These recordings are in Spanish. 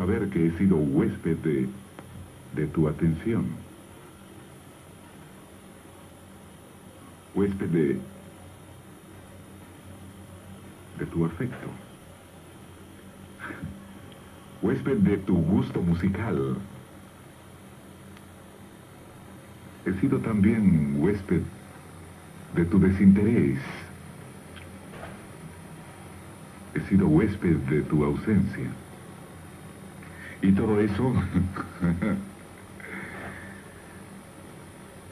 saber que he sido huésped de, de tu atención. Huésped de, de tu afecto. Huésped de tu gusto musical. He sido también huésped de tu desinterés. He sido huésped de tu ausencia. Y todo eso,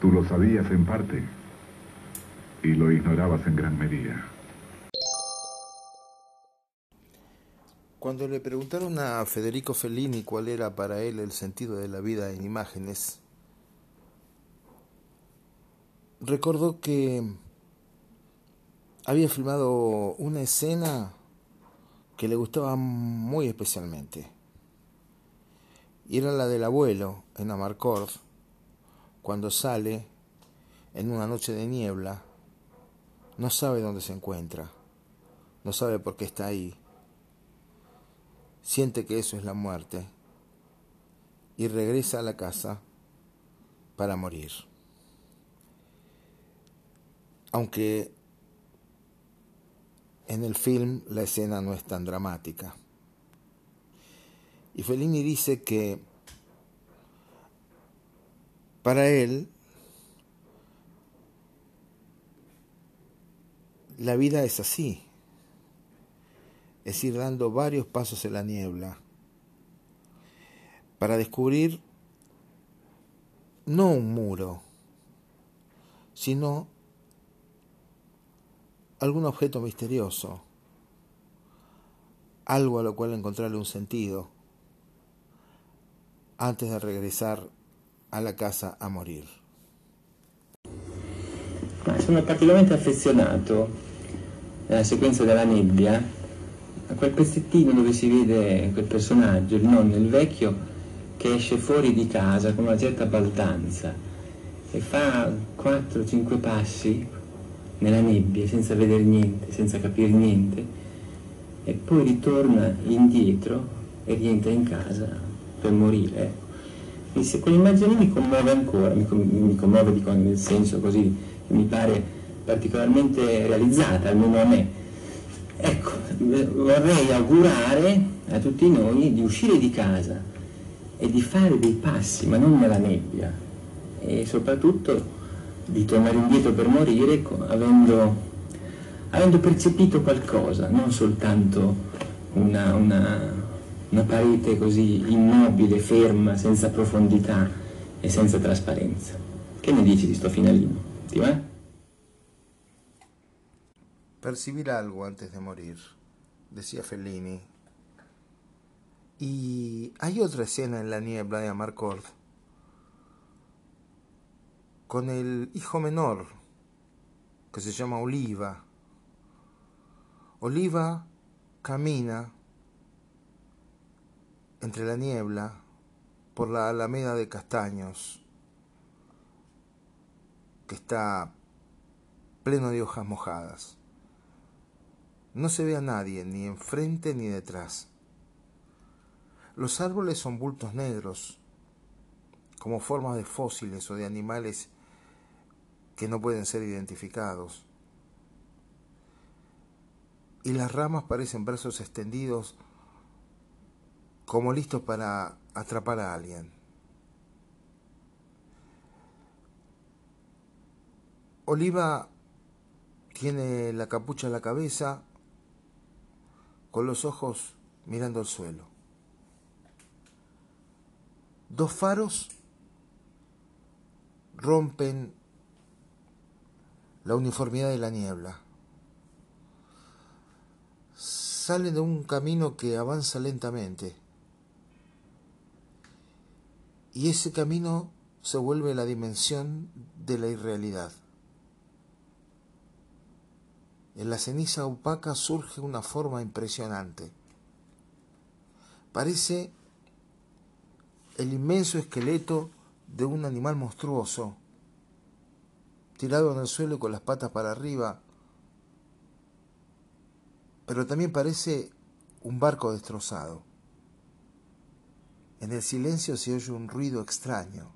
tú lo sabías en parte y lo ignorabas en gran medida. Cuando le preguntaron a Federico Fellini cuál era para él el sentido de la vida en imágenes, recordó que había filmado una escena que le gustaba muy especialmente. Y era la del abuelo en Amarcord, cuando sale en una noche de niebla, no sabe dónde se encuentra, no sabe por qué está ahí, siente que eso es la muerte y regresa a la casa para morir. Aunque en el film la escena no es tan dramática. Y Fellini dice que para él la vida es así, es ir dando varios pasos en la niebla para descubrir no un muro, sino algún objeto misterioso, algo a lo cual encontrarle un sentido, antes de a la casa a morir. Sono particolarmente affezionato nella sequenza della nebbia a quel pezzettino dove si vede quel personaggio, il nonno, il vecchio, che esce fuori di casa con una certa baldanza e fa 4-5 passi nella nebbia senza vedere niente, senza capire niente e poi ritorna indietro e rientra in casa per morire. Ecco. Quell'immagine mi commuove ancora, mi, mi commuove dico, nel senso così che mi pare particolarmente realizzata, almeno a me. Ecco, vorrei augurare a tutti noi di uscire di casa e di fare dei passi, ma non nella nebbia, e soprattutto di tornare indietro per morire avendo, avendo percepito qualcosa, non soltanto una, una, una parete così immobile, ferma, senza profondità e senza trasparenza. Che ne dici di sto finalino? Ti va? Percibir algo antes de morir, decía Fellini. Y hay otra escena en la niebla de Amarcord con el hijo menor, que se llama Oliva. Oliva camina entre la niebla por la alameda de castaños, que está pleno de hojas mojadas. No se ve a nadie, ni enfrente ni detrás. Los árboles son bultos negros, como formas de fósiles o de animales que no pueden ser identificados. Y las ramas parecen brazos extendidos como listos para atrapar a alguien. Oliva tiene la capucha en la cabeza, con los ojos mirando al suelo. Dos faros rompen la uniformidad de la niebla. Sale de un camino que avanza lentamente. Y ese camino se vuelve la dimensión de la irrealidad. En la ceniza opaca surge una forma impresionante. Parece el inmenso esqueleto de un animal monstruoso tirado en el suelo con las patas para arriba, pero también parece un barco destrozado. En el silencio se oye un ruido extraño.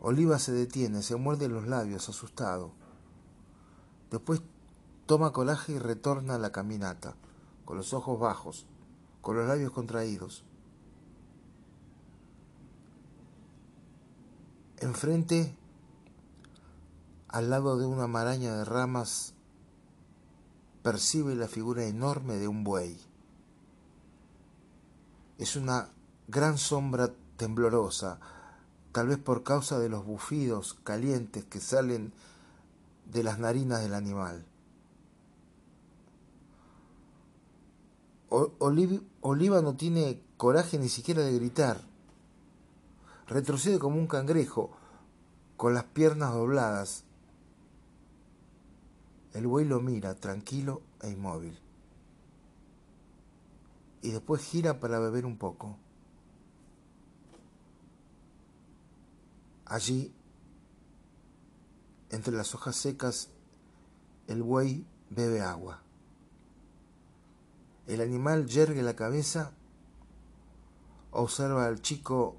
Oliva se detiene, se muerde los labios, asustado. Después toma coraje y retorna a la caminata, con los ojos bajos, con los labios contraídos. Enfrente, al lado de una maraña de ramas, percibe la figura enorme de un buey. Es una gran sombra temblorosa, tal vez por causa de los bufidos calientes que salen de las narinas del animal. Oliva no tiene coraje ni siquiera de gritar. Retrocede como un cangrejo, con las piernas dobladas. El buey lo mira, tranquilo e inmóvil. Y después gira para beber un poco. Allí, entre las hojas secas, el buey bebe agua. El animal yergue la cabeza, observa al chico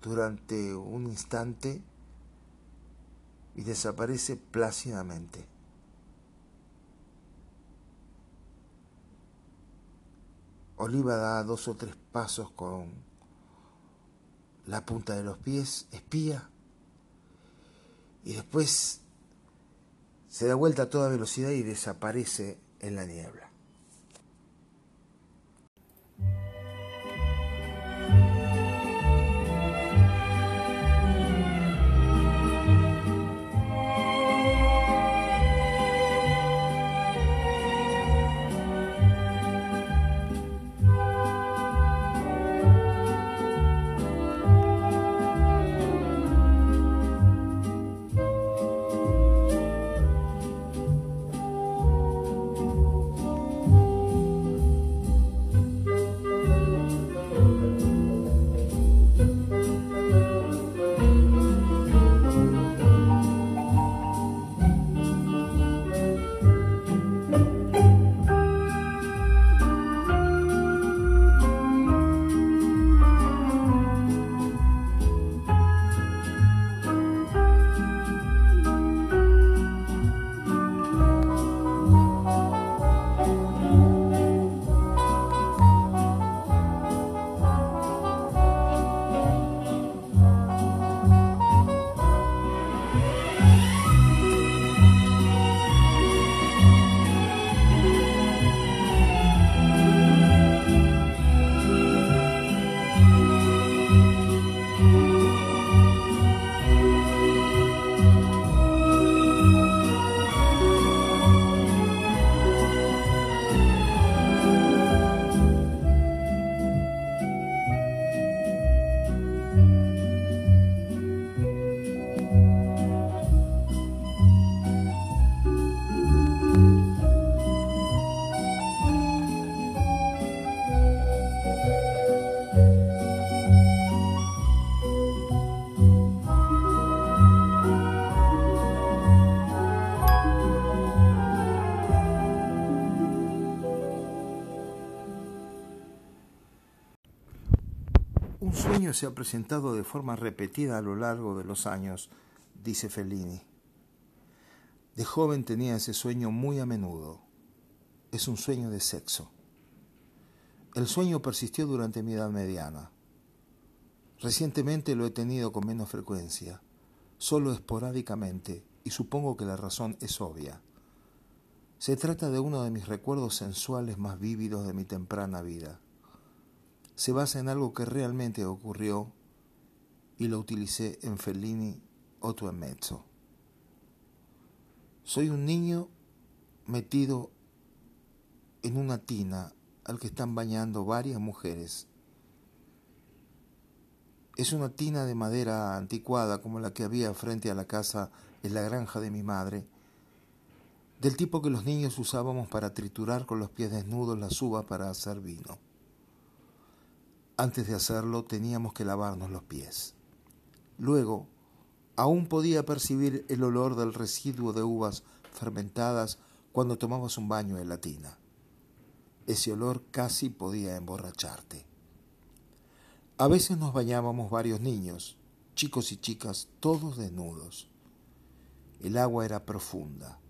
durante un instante y desaparece plácidamente. Oliva da dos o tres pasos con la punta de los pies, espía, y después se da vuelta a toda velocidad y desaparece en la niebla. Se ha presentado de forma repetida a lo largo de los años, dice Fellini. De joven tenía ese sueño muy a menudo. Es un sueño de sexo. El sueño persistió durante mi edad mediana. Recientemente lo he tenido con menos frecuencia, solo esporádicamente, y supongo que la razón es obvia. Se trata de uno de mis recuerdos sensuales más vívidos de mi temprana vida se basa en algo que realmente ocurrió y lo utilicé en Fellini otro en Mezzo. Soy un niño metido en una tina al que están bañando varias mujeres. Es una tina de madera anticuada como la que había frente a la casa en la granja de mi madre, del tipo que los niños usábamos para triturar con los pies desnudos las uvas para hacer vino. Antes de hacerlo teníamos que lavarnos los pies. Luego, aún podía percibir el olor del residuo de uvas fermentadas cuando tomabas un baño en la tina. Ese olor casi podía emborracharte. A veces nos bañábamos varios niños, chicos y chicas, todos desnudos. El agua era profunda.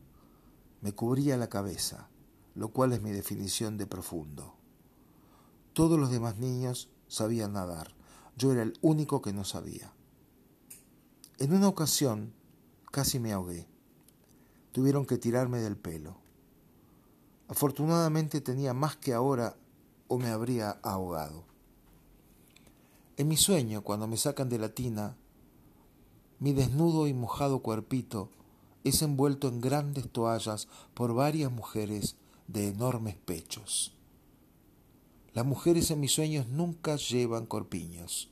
Me cubría la cabeza, lo cual es mi definición de profundo. Todos los demás niños sabían nadar. Yo era el único que no sabía. En una ocasión casi me ahogué. Tuvieron que tirarme del pelo. Afortunadamente tenía más que ahora o me habría ahogado. En mi sueño, cuando me sacan de la tina, mi desnudo y mojado cuerpito es envuelto en grandes toallas por varias mujeres de enormes pechos. Las mujeres en mis sueños nunca llevan corpiños,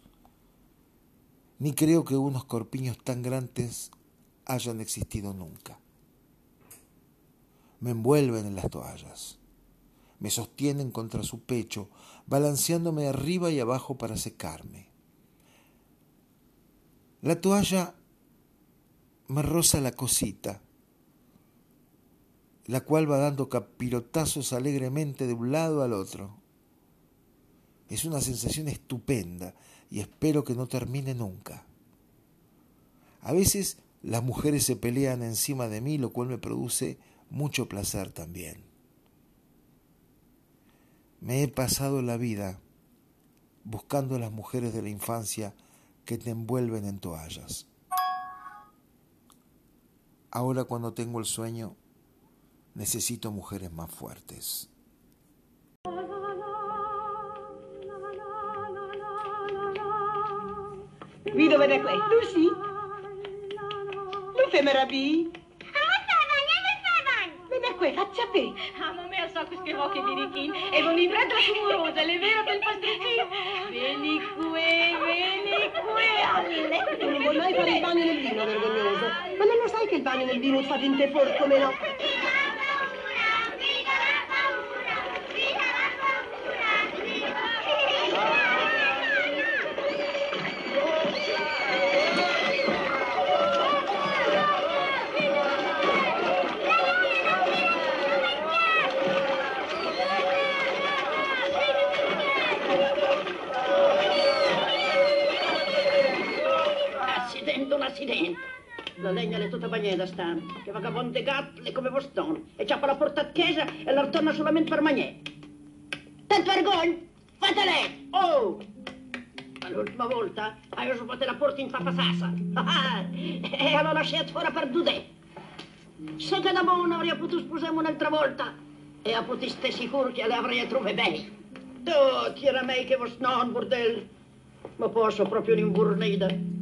ni creo que unos corpiños tan grandes hayan existido nunca. Me envuelven en las toallas, me sostienen contra su pecho, balanceándome arriba y abajo para secarme. La toalla me roza la cosita, la cual va dando capirotazos alegremente de un lado al otro. Es una sensación estupenda y espero que no termine nunca. A veces las mujeres se pelean encima de mí, lo cual me produce mucho placer también. Me he pasado la vida buscando a las mujeres de la infancia que te envuelven en toallas. Ahora cuando tengo el sueño, necesito mujeres más fuertes. Qui dove è questo? Tu sì? Non fai meraviglia? Vieni qui, faccia qui. Amo me so che scrivo che birichini e con i bread rumorosa, le vero del pasticcino. Vieni qui, vieni qui alle. Non vuoi mai fare il bagno nel vino, vergognoso. Ma non lo sai che il bagno nel vino fa in te porco meno? Accidente. La legna è tutta bagnata stanno, che vagabonde gatte come vostone, e c'ha per la porta a chiesa e la ritorna solamente per magnè. Tanto vergogna, fatele! Oh! Ma l'ultima volta avevo svuotato la porta in papasassa. e avevo lasciato fuori per due. Se che da buono avrei potuto sposarmi un'altra volta, e a potuto sicuro che le avrei trovate bene. Tu, chi era me che vos non, bordello? Ma posso proprio rinvurnire.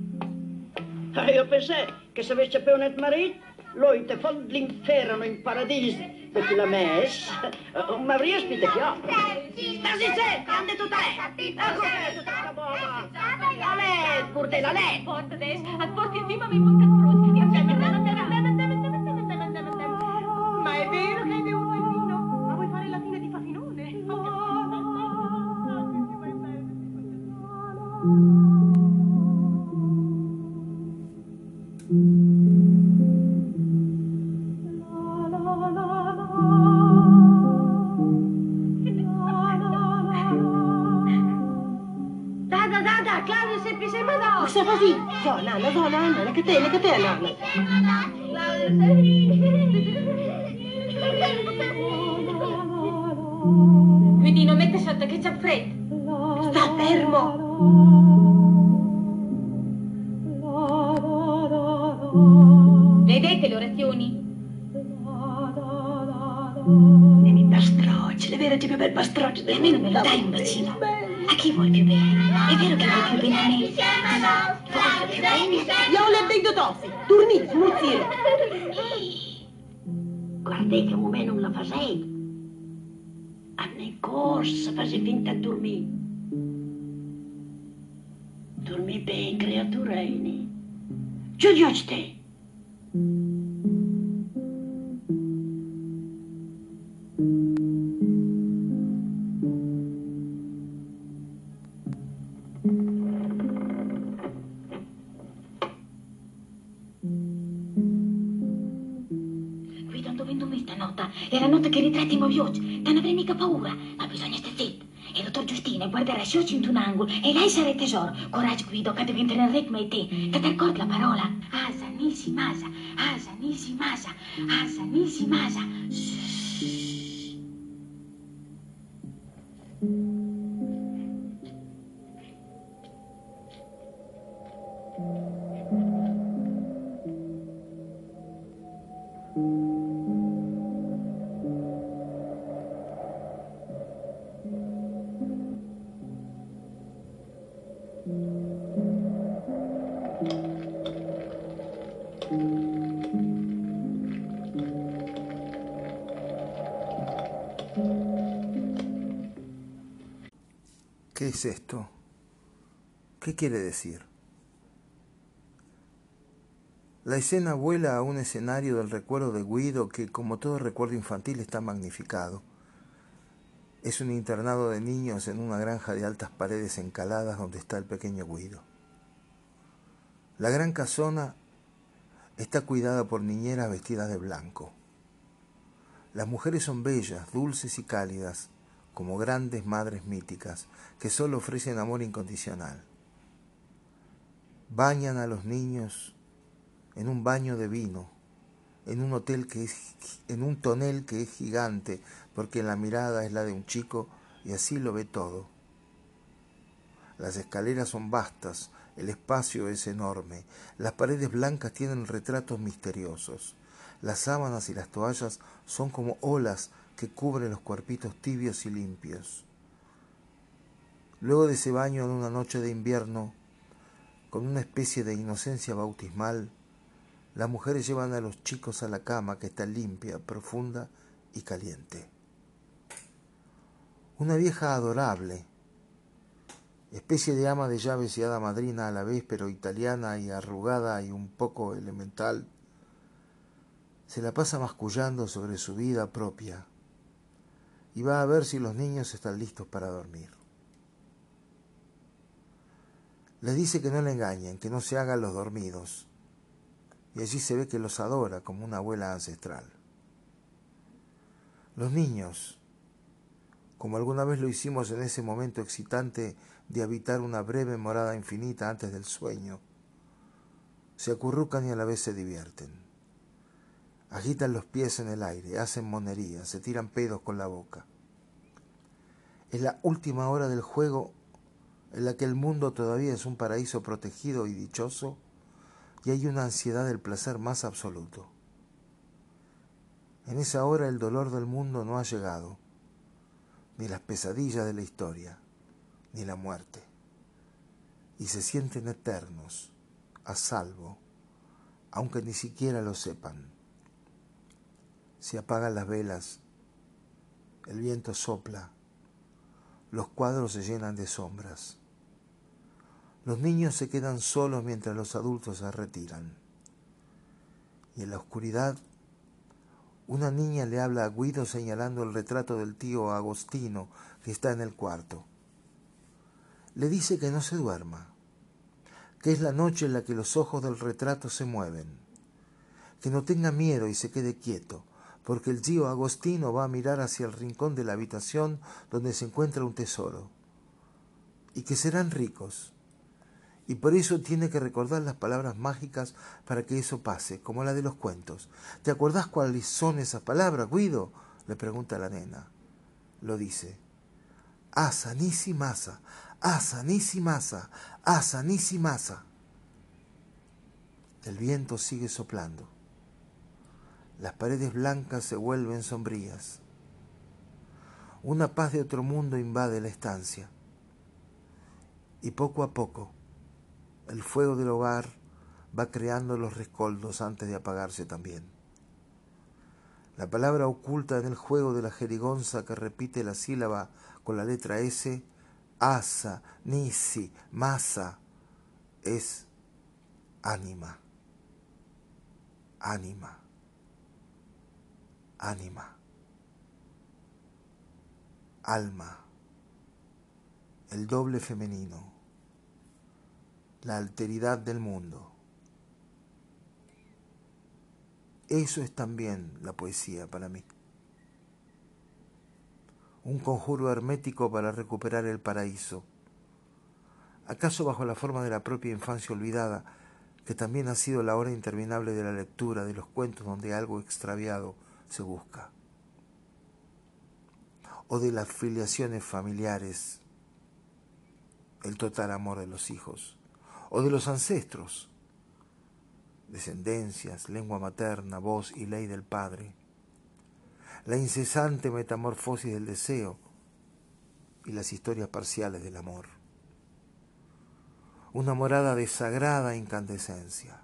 Ah, io pensai che se avessi appena un marito, lui te fa l'inferno in paradiso, perché la messa, ma riesci te chiò? Sta zitta, ande tutta lei, ecco che tutta sta boba. A lei, burdella, a lei. Porta adesso, a porti in viva mi monta il fronte. Ma è vero che hai bevuto il vino? Ma vuoi fare la fine di Fafinone? Dada, so, nana, che te, che te, nana. Quindi non mette sotto che c'è freddo. Sta fermo. Vedete le orazioni? Vieni pastrocci, le vere più bel pastrocci del mondo. Dai un bacino. A chi vuoi più bene? È vero che vuoi più bene a me? Io le dei tossi, tornite, smurzire. Guardate che come non la facete. A in corsa, fase finta a dormire. Dormi bene, creaturine. Eh, giù, giù, te. I moviocci. Non avrei mica paura, ma bisogna stare zitti. E il dottor Giustino guarderà scioci in un angolo e lei sarà tesoro. Coraggio, Guido, che devi entrare in ritmo e te. Che ti ricordi la parola? Asa, nisi, masa. Asa, nisi, masa. Asa, nisi, masa. Shhh. ¿Qué es esto? ¿Qué quiere decir? La escena vuela a un escenario del recuerdo de Guido que, como todo recuerdo infantil, está magnificado. Es un internado de niños en una granja de altas paredes encaladas donde está el pequeño Guido. La gran casona está cuidada por niñeras vestidas de blanco. Las mujeres son bellas, dulces y cálidas, como grandes madres míticas que solo ofrecen amor incondicional. Bañan a los niños en un baño de vino, en un hotel que es en un tonel que es gigante, porque la mirada es la de un chico y así lo ve todo. Las escaleras son vastas, el espacio es enorme, las paredes blancas tienen retratos misteriosos, las sábanas y las toallas son como olas que cubren los cuerpitos tibios y limpios. Luego de ese baño en una noche de invierno, con una especie de inocencia bautismal, las mujeres llevan a los chicos a la cama que está limpia, profunda y caliente. Una vieja adorable, especie de ama de llaves y hada madrina a la vez, pero italiana y arrugada y un poco elemental, se la pasa mascullando sobre su vida propia y va a ver si los niños están listos para dormir. Les dice que no le engañen, que no se hagan los dormidos, y allí se ve que los adora como una abuela ancestral. Los niños, como alguna vez lo hicimos en ese momento excitante de habitar una breve morada infinita antes del sueño, se acurrucan y a la vez se divierten. Agitan los pies en el aire, hacen monerías, se tiran pedos con la boca. Es la última hora del juego en la que el mundo todavía es un paraíso protegido y dichoso y hay una ansiedad del placer más absoluto. En esa hora el dolor del mundo no ha llegado, ni las pesadillas de la historia, ni la muerte, y se sienten eternos, a salvo, aunque ni siquiera lo sepan. Se apagan las velas, el viento sopla, los cuadros se llenan de sombras. Los niños se quedan solos mientras los adultos se retiran. Y en la oscuridad, una niña le habla a Guido señalando el retrato del tío Agostino que está en el cuarto. Le dice que no se duerma, que es la noche en la que los ojos del retrato se mueven, que no tenga miedo y se quede quieto, porque el tío Agostino va a mirar hacia el rincón de la habitación donde se encuentra un tesoro, y que serán ricos, y por eso tiene que recordar las palabras mágicas para que eso pase, como la de los cuentos. ¿Te acordás cuáles son esas palabras, Guido? le pregunta la nena. Lo dice. Asa nisi masa, asa nisi masa, asa nisi masa. El viento sigue soplando. Las paredes blancas se vuelven sombrías. Una paz de otro mundo invade la estancia. Y poco a poco, el fuego del hogar va creando los rescoldos antes de apagarse también. La palabra oculta en el juego de la jerigonza que repite la sílaba con la letra S, asa, nisi, masa, es ánima. Ánima. Ánima. Alma. El doble femenino la alteridad del mundo. Eso es también la poesía para mí. Un conjuro hermético para recuperar el paraíso. ¿Acaso bajo la forma de la propia infancia olvidada, que también ha sido la hora interminable de la lectura de los cuentos donde algo extraviado se busca? ¿O de las filiaciones familiares, el total amor de los hijos? ¿O de los ancestros? descendencias, lengua materna, voz y ley del Padre, la incesante metamorfosis del deseo y las historias parciales del amor, una morada de sagrada incandescencia,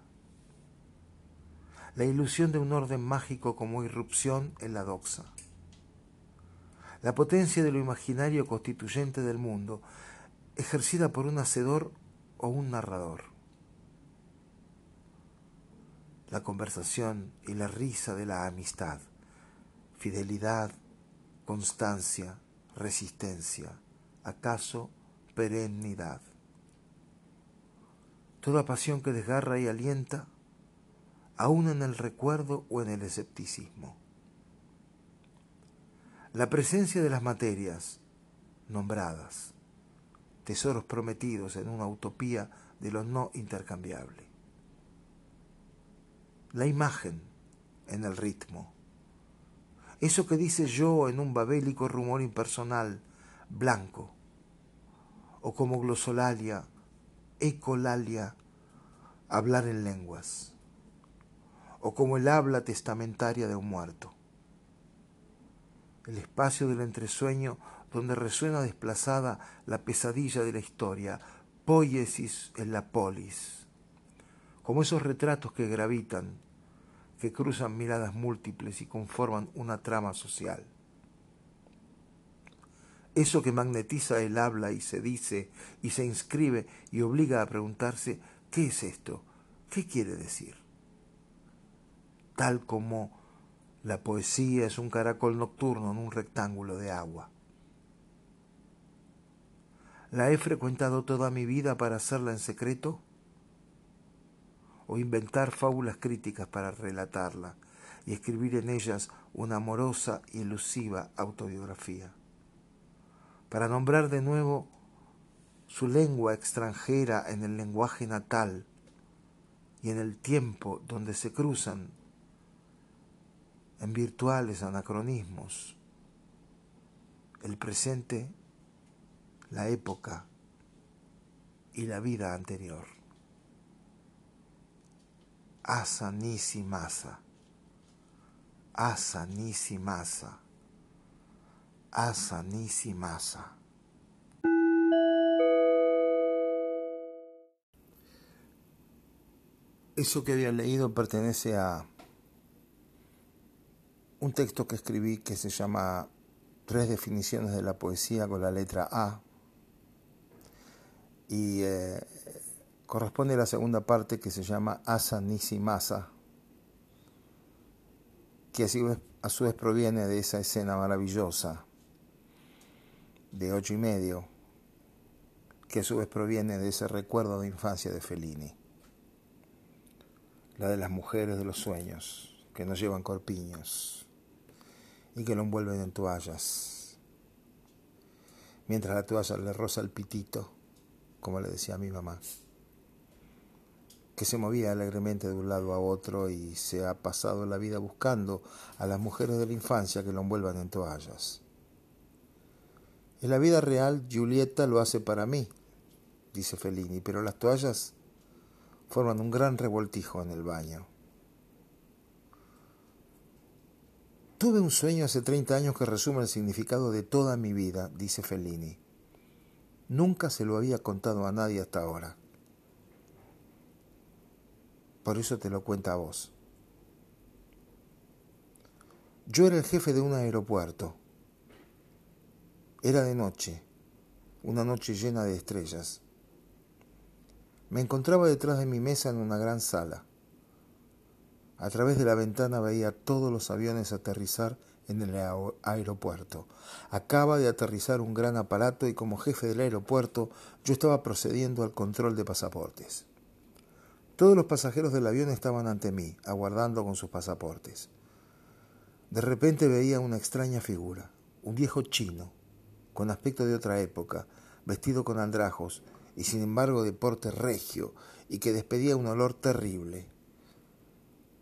la ilusión de un orden mágico como irrupción en la doxa, la potencia de lo imaginario constituyente del mundo, ejercida por un hacedor o un narrador la conversación y la risa de la amistad, fidelidad, constancia, resistencia, acaso perennidad. Toda pasión que desgarra y alienta, aún en el recuerdo o en el escepticismo. La presencia de las materias nombradas, tesoros prometidos en una utopía de lo no intercambiable la imagen en el ritmo. Eso que dice yo en un babélico rumor impersonal, blanco, o como glosolalia, ecolalia, hablar en lenguas, o como el habla testamentaria de un muerto. El espacio del entresueño donde resuena desplazada la pesadilla de la historia, poiesis en la polis como esos retratos que gravitan, que cruzan miradas múltiples y conforman una trama social. Eso que magnetiza el habla y se dice y se inscribe y obliga a preguntarse, ¿qué es esto? ¿Qué quiere decir? Tal como la poesía es un caracol nocturno en un rectángulo de agua. La he frecuentado toda mi vida para hacerla en secreto o inventar fábulas críticas para relatarla y escribir en ellas una amorosa y elusiva autobiografía. Para nombrar de nuevo su lengua extranjera en el lenguaje natal y en el tiempo donde se cruzan en virtuales anacronismos el presente, la época y la vida anterior. Asa nisi masa. Asa nisi masa. Asa nisi masa. Eso que había leído pertenece a un texto que escribí que se llama Tres definiciones de la poesía con la letra A. Y eh, corresponde a la segunda parte que se llama Asa Nisi Masa, que a su, vez, proviene de esa escena maravillosa de ocho y medio, que a su vez proviene de ese recuerdo de infancia de Fellini, la de las mujeres de los sueños, que no llevan corpiños y que lo envuelven en toallas, mientras la toalla le roza el pitito, como le decía a mi mamá que se movía alegremente de un lado a otro y se ha pasado la vida buscando a las mujeres de la infancia que lo envuelvan en toallas. En la vida real, Julieta lo hace para mí, dice Fellini, pero las toallas forman un gran revoltijo en el baño. Tuve un sueño hace 30 años que resume el significado de toda mi vida, dice Fellini. Nunca se lo había contado a nadie hasta ahora. Por eso te lo cuenta a vos. Yo era el jefe de un aeropuerto. Era de noche, una noche llena de estrellas. Me encontraba detrás de mi mesa en una gran sala. A través de la ventana veía todos los aviones aterrizar en el aeropuerto. Acaba de aterrizar un gran aparato y como jefe del aeropuerto yo estaba procediendo al control de pasaportes. Todos los pasajeros del avión estaban ante mí, aguardando con sus pasaportes. De repente veía una extraña figura, un viejo chino, con aspecto de otra época, vestido con andrajos y sin embargo de porte regio y que despedía un olor terrible.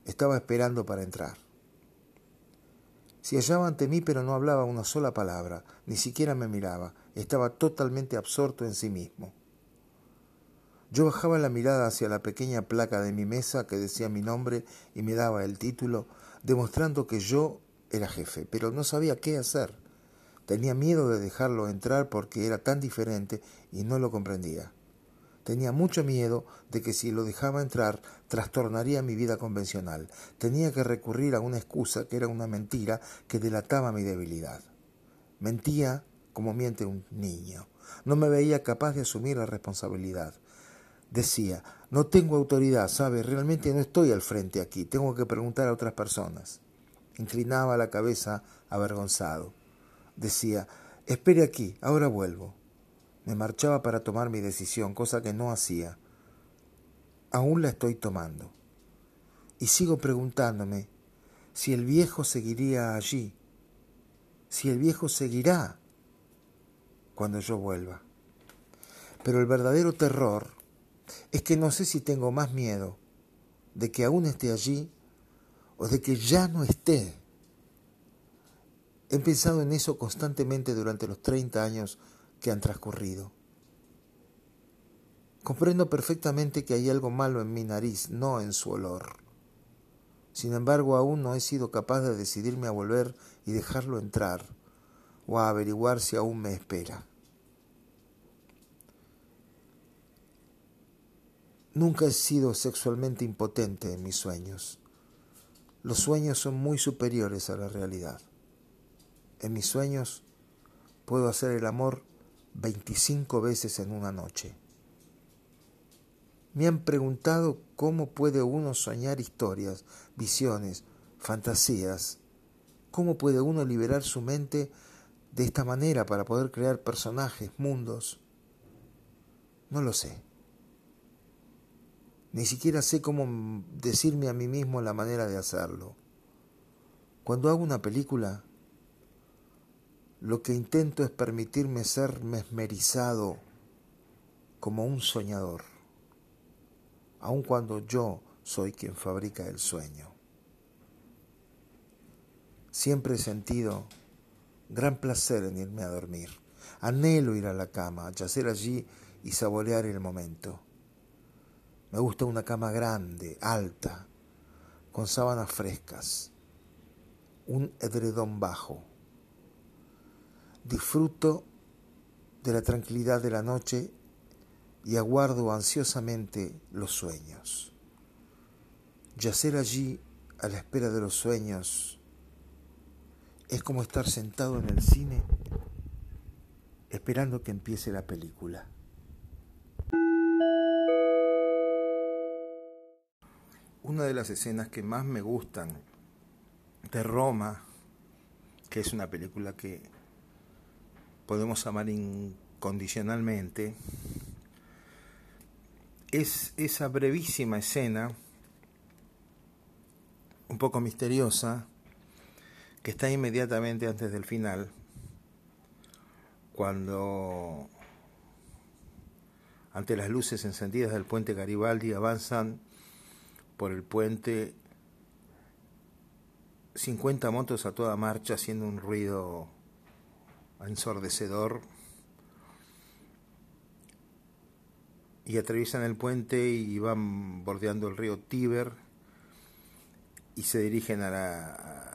Estaba esperando para entrar. Se hallaba ante mí pero no hablaba una sola palabra, ni siquiera me miraba, estaba totalmente absorto en sí mismo. Yo bajaba la mirada hacia la pequeña placa de mi mesa que decía mi nombre y me daba el título, demostrando que yo era jefe, pero no sabía qué hacer. Tenía miedo de dejarlo entrar porque era tan diferente y no lo comprendía. Tenía mucho miedo de que si lo dejaba entrar trastornaría mi vida convencional. Tenía que recurrir a una excusa que era una mentira que delataba mi debilidad. Mentía como miente un niño. No me veía capaz de asumir la responsabilidad. Decía, no tengo autoridad, ¿sabe? Realmente no estoy al frente aquí, tengo que preguntar a otras personas. Inclinaba la cabeza avergonzado. Decía, espere aquí, ahora vuelvo. Me marchaba para tomar mi decisión, cosa que no hacía. Aún la estoy tomando. Y sigo preguntándome si el viejo seguiría allí, si el viejo seguirá cuando yo vuelva. Pero el verdadero terror es que no sé si tengo más miedo de que aún esté allí o de que ya no esté. He pensado en eso constantemente durante los 30 años que han transcurrido. Comprendo perfectamente que hay algo malo en mi nariz, no en su olor. Sin embargo, aún no he sido capaz de decidirme a volver y dejarlo entrar, o a averiguar si aún me espera. Nunca he sido sexualmente impotente en mis sueños. Los sueños son muy superiores a la realidad. En mis sueños puedo hacer el amor 25 veces en una noche. Me han preguntado cómo puede uno soñar historias, visiones, fantasías. ¿Cómo puede uno liberar su mente de esta manera para poder crear personajes, mundos? No lo sé. Ni siquiera sé cómo decirme a mí mismo la manera de hacerlo. Cuando hago una película, lo que intento es permitirme ser mesmerizado como un soñador, aun cuando yo soy quien fabrica el sueño. Siempre he sentido gran placer en irme a dormir. Anhelo ir a la cama, yacer allí y saborear el momento. Me gusta una cama grande, alta, con sábanas frescas, un edredón bajo. Disfruto de la tranquilidad de la noche y aguardo ansiosamente los sueños. Yacer allí a la espera de los sueños es como estar sentado en el cine esperando que empiece la película. una de las escenas que más me gustan de Roma, que es una película que podemos amar incondicionalmente, es esa brevísima escena, un poco misteriosa, que está inmediatamente antes del final, cuando ante las luces encendidas del puente Garibaldi avanzan por el puente 50 motos a toda marcha haciendo un ruido ensordecedor y atraviesan el puente y van bordeando el río Tíber y se dirigen a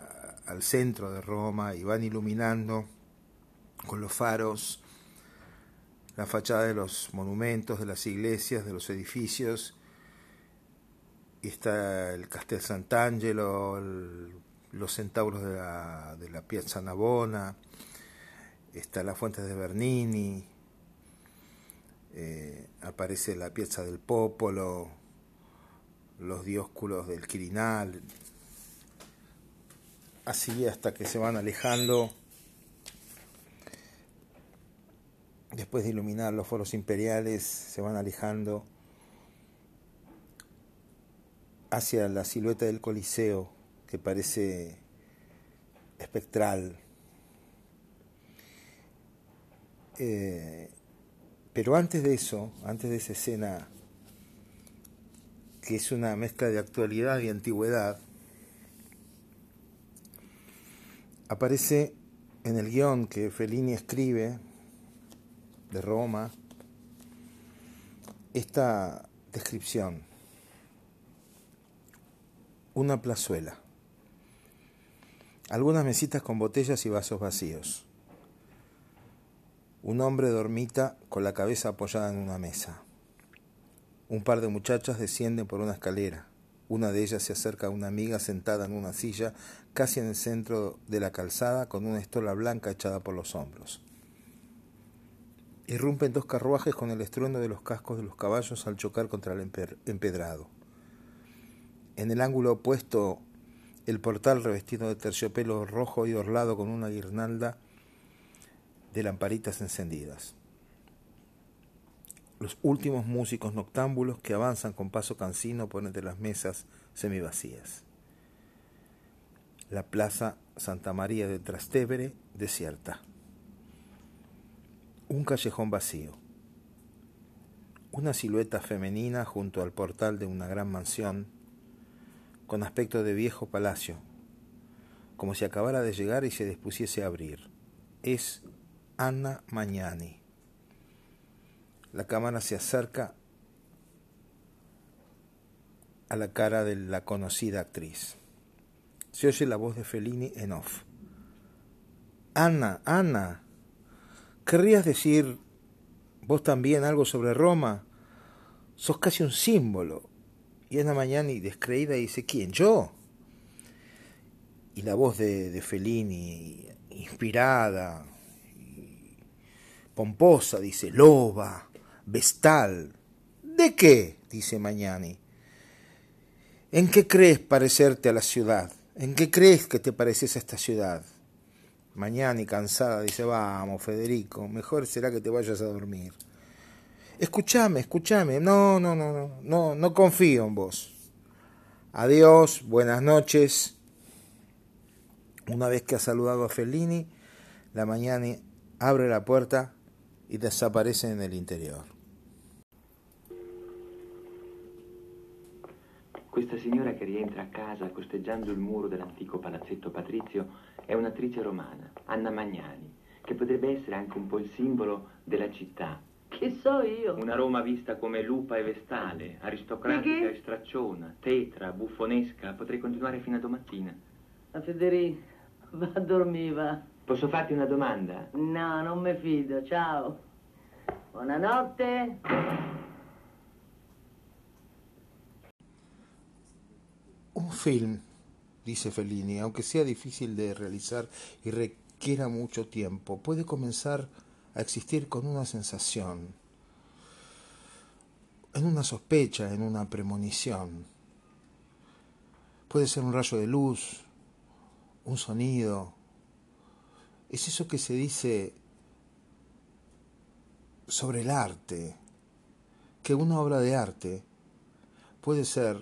al centro de Roma y van iluminando con los faros la fachada de los monumentos, de las iglesias, de los edificios. Y está el Castel Sant'Angelo, los centauros de la, de la Piazza Navona, está la Fuente de Bernini, eh, aparece la Piazza del Popolo, los diosculos del Quirinal, así hasta que se van alejando, después de iluminar los foros imperiales, se van alejando hacia la silueta del Coliseo que parece espectral. Eh, pero antes de eso, antes de esa escena que es una mezcla de actualidad y antigüedad, aparece en el guion que Fellini escribe de Roma esta descripción. Una plazuela. Algunas mesitas con botellas y vasos vacíos. Un hombre dormita con la cabeza apoyada en una mesa. Un par de muchachas descienden por una escalera. Una de ellas se acerca a una amiga sentada en una silla casi en el centro de la calzada con una estola blanca echada por los hombros. Irrumpen dos carruajes con el estruendo de los cascos de los caballos al chocar contra el empedrado. En el ángulo opuesto el portal revestido de terciopelo rojo y orlado con una guirnalda de lamparitas encendidas. Los últimos músicos noctámbulos que avanzan con paso cansino por entre las mesas semivacías. La plaza Santa María de Trastevere desierta. Un callejón vacío. Una silueta femenina junto al portal de una gran mansión con aspecto de viejo palacio, como si acabara de llegar y se dispusiese a abrir. Es Anna Magnani. La cámara se acerca a la cara de la conocida actriz. Se oye la voz de Fellini en off. Anna, Anna, ¿querrías decir vos también algo sobre Roma? Sos casi un símbolo. Y Ana Mañani, descreída, dice, ¿quién? ¿Yo? Y la voz de, de Fellini, inspirada, dice, loba, vestal. ¿De qué? dice Mañani. ¿En qué crees parecerte a la ciudad? ¿En qué crees que te pareces a esta ciudad? Mañani, cansada, dice, vamos, Federico, mejor será que te vayas a dormir escúchame, escúchame, no, no, no, no, no, no confío en vos. Adiós, buenas noches. Una vez que ha saludado a Fellini, la mañana abre la puerta y desaparece en el interior. Questa signora che rientra a casa costeggiando il muro dell'antico palazzetto patrizio è un'attrice romana, Anna Magnani, che potrebbe essere anche un po' il simbolo della città, Che so io? Una Roma vista come lupa e vestale, aristocratica e stracciona, tetra, buffonesca. Potrei continuare fino a domattina. A Federico, va a dormire, va. Posso farti una domanda? No, non mi fido. Ciao. Buonanotte. Un film, dice Fellini, aunque sea difícil de realizar y requiera mucho tiempo, puede comenzar a existir con una sensación, en una sospecha, en una premonición. Puede ser un rayo de luz, un sonido. Es eso que se dice sobre el arte, que una obra de arte puede ser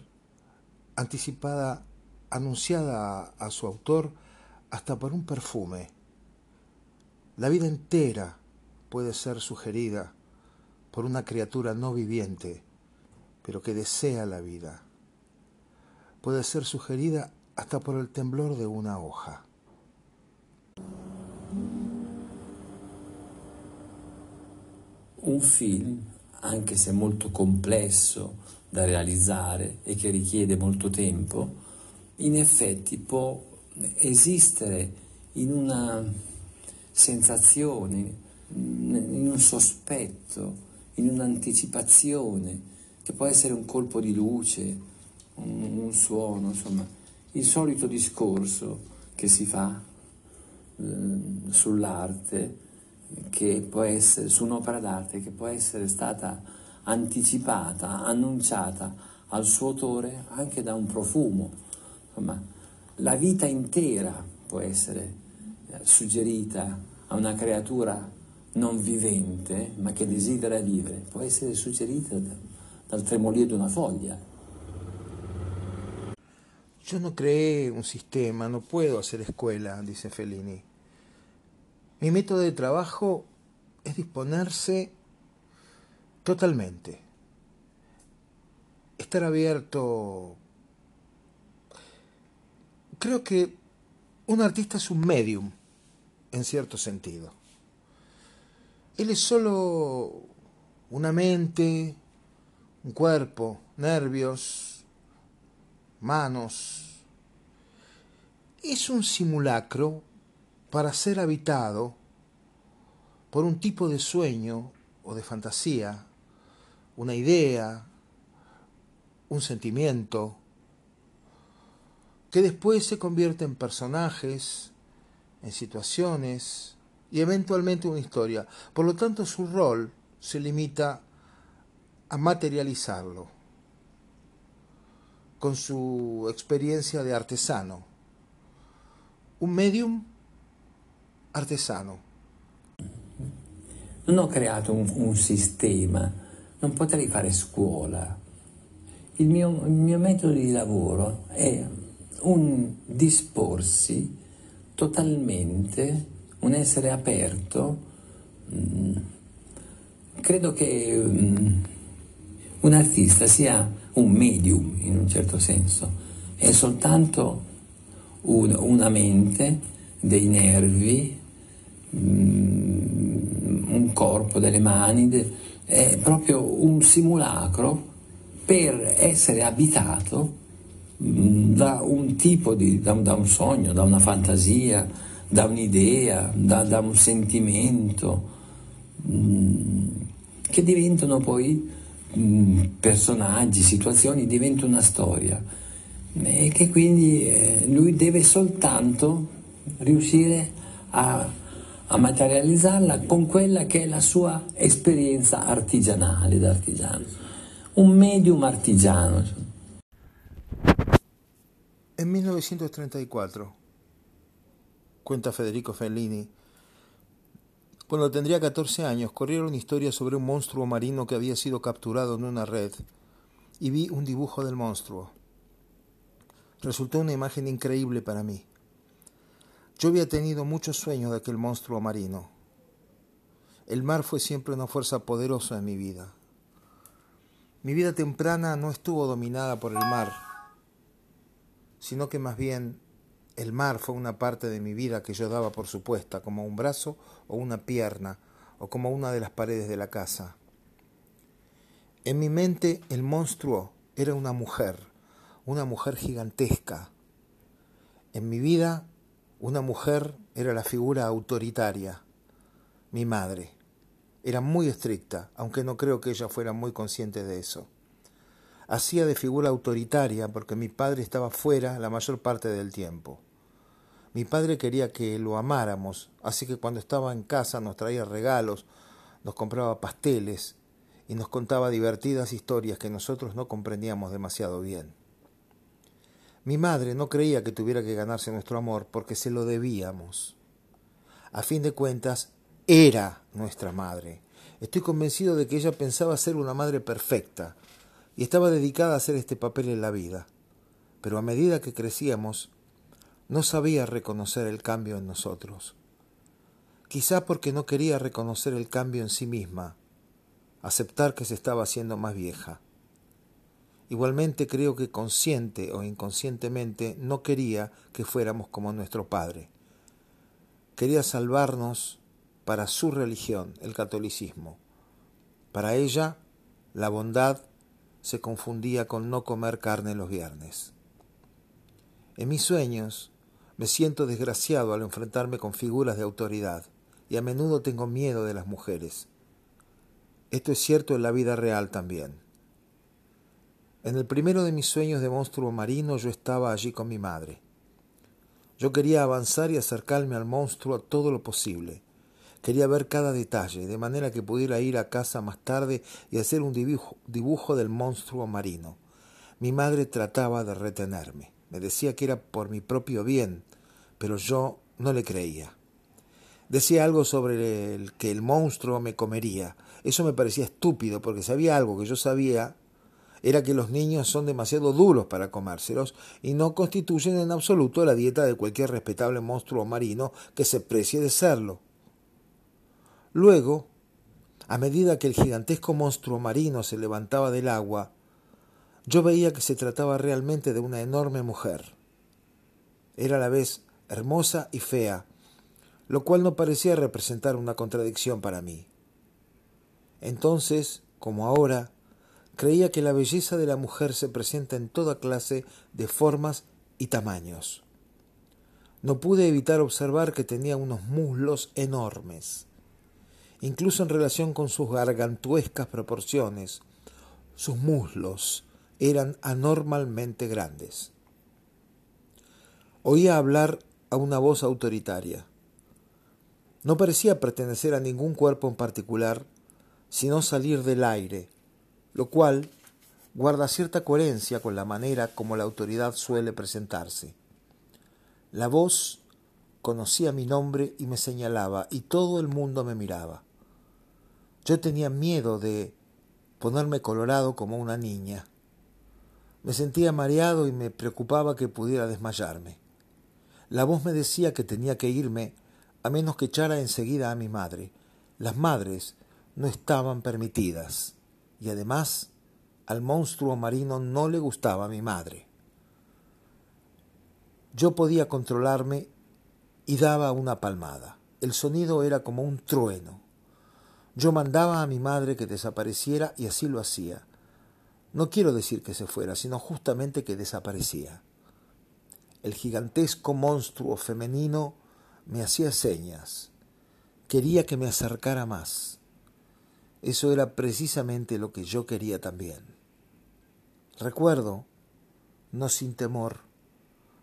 anticipada, anunciada a, su autor hasta por un perfume. La vida entera puede ser sugerida por una criatura no viviente, pero que desea la vida. Puede ser sugerida hasta por el temblor de una hoja. Un film, anche se molto complesso da realizzare e che richiede molto tempo, in effetti può esistere in una sensazione, in un sospetto, in un'anticipazione, che può essere un colpo di luce, un, un suono, insomma, il solito discorso che si fa eh, sull'arte, che può essere, su un'opera d'arte che può essere stata anticipata, annunciata al suo autore anche da un profumo. Insomma, la vita intera può essere eh, suggerita a una creatura non vivente, ma che desidera vivere, può essere suggerita da, dal tremolio di una foglia. Yo no creé un sistema, no puedo hacer escuela, dice Fellini. Mi método de trabajo es disponerse totalmente. Estar abierto. Creo que un artista es un medium, en cierto sentido. Él es solo una mente, un cuerpo, nervios, manos. Es un simulacro para ser habitado por un tipo de sueño o de fantasía, una idea, un sentimiento, que después se convierte en personajes, en situaciones y eventualmente una historia. Por lo tanto, su rol se limita a materializarlo con su experiencia de artesano. Un medium artesano. Non ho creato un, un sistema, non potrei fare scuola. Il mio, il mio metodo di lavoro è un disporsi totalmente, un essere aperto. Mm, credo che mm, un artista sia un medium in un certo senso, è soltanto un, una mente, dei nervi, un corpo, delle mani, è proprio un simulacro per essere abitato mm, da un tipo di, da, da un sogno, da una fantasia, da un'idea, da, da un sentimento, mm, che diventano poi personaggi, situazioni, diventa una storia. E che quindi eh, lui deve soltanto riuscire a, a, materializzarla con quella che è la sua esperienza artigianale d'artigiano, un medium artigiano. En 1934, cuenta Federico Fellini, Cuando tendría 14 años, corrieron historias sobre un monstruo marino que había sido capturado en una red y vi un dibujo del monstruo. Resultó una imagen increíble para mí. Yo había tenido muchos sueños de aquel monstruo marino. El mar fue siempre una fuerza poderosa en mi vida. Mi vida temprana no estuvo dominada por el mar, sino que más bien el mar fue una parte de mi vida que yo daba por supuesta, como un brazo o una pierna, o como una de las paredes de la casa. En mi mente el monstruo era una mujer, una mujer gigantesca. En mi vida una mujer era la figura autoritaria, mi madre. Era muy estricta, aunque no creo que ella fuera muy consciente de eso. Hacía de figura autoritaria porque mi padre estaba fuera la mayor parte del tiempo. Mi padre quería que lo amáramos, así que cuando estaba en casa nos traía regalos, nos compraba pasteles y nos contaba divertidas historias que nosotros no comprendíamos demasiado bien. Mi madre no creía que tuviera que ganarse nuestro amor porque se lo debíamos. A fin de cuentas, era nuestra madre. Estoy convencido de que ella pensaba ser una madre perfecta y estaba dedicada a hacer este papel en la vida. Pero a medida que crecíamos, no sabía reconocer el cambio en nosotros. Quizá porque no quería reconocer el cambio en sí misma, aceptar que se estaba haciendo más vieja. Igualmente creo que consciente o inconscientemente no quería que fuéramos como nuestro Padre. Quería salvarnos para su religión, el catolicismo. Para ella, la bondad se confundía con no comer carne los viernes. En mis sueños, me siento desgraciado al enfrentarme con figuras de autoridad y a menudo tengo miedo de las mujeres. Esto es cierto en la vida real también. En el primero de mis sueños de monstruo marino yo estaba allí con mi madre. Yo quería avanzar y acercarme al monstruo todo lo posible. Quería ver cada detalle, de manera que pudiera ir a casa más tarde y hacer un dibujo, del monstruo marino. Mi madre trataba de retenerme. Me decía que era por mi propio bien, pero yo no le creía. Decía algo sobre el, que el monstruo me comería. Eso me parecía estúpido porque sabía algo que yo sabía era que los niños son demasiado duros para comérselos y no constituyen en absoluto la dieta de cualquier respetable monstruo marino que se precie de serlo. Luego, a medida que el gigantesco monstruo marino se levantaba del agua, yo veía que se trataba realmente de una enorme mujer. Era a la vez hermosa y fea, lo cual no parecía representar una contradicción para mí. Entonces, como ahora, creía que la belleza de la mujer se presenta en toda clase de formas y tamaños. No pude evitar observar que tenía unos muslos enormes. Incluso en relación con sus gargantuescas proporciones, sus muslos eran anormalmente grandes. Oía hablar a una voz autoritaria. No parecía pertenecer a ningún cuerpo en particular, sino salir del aire, lo cual guarda cierta coherencia con la manera como la autoridad suele presentarse. La voz conocía mi nombre y me señalaba, y todo el mundo me miraba. Yo tenía miedo de ponerme colorado como una niña. Me sentía mareado y me preocupaba que pudiera desmayarme. La voz me decía que tenía que irme a menos que echara enseguida a mi madre. Las madres no estaban permitidas y además al monstruo marino no le gustaba mi madre. Yo podía controlarme y daba una palmada. El sonido era como un trueno. Yo mandaba a mi madre que desapareciera y así lo hacía. No quiero decir que se fuera, sino justamente que desaparecía. El gigantesco monstruo femenino me hacía señas. Quería que me acercara más. Eso era precisamente lo que yo quería también. Recuerdo, no sin temor,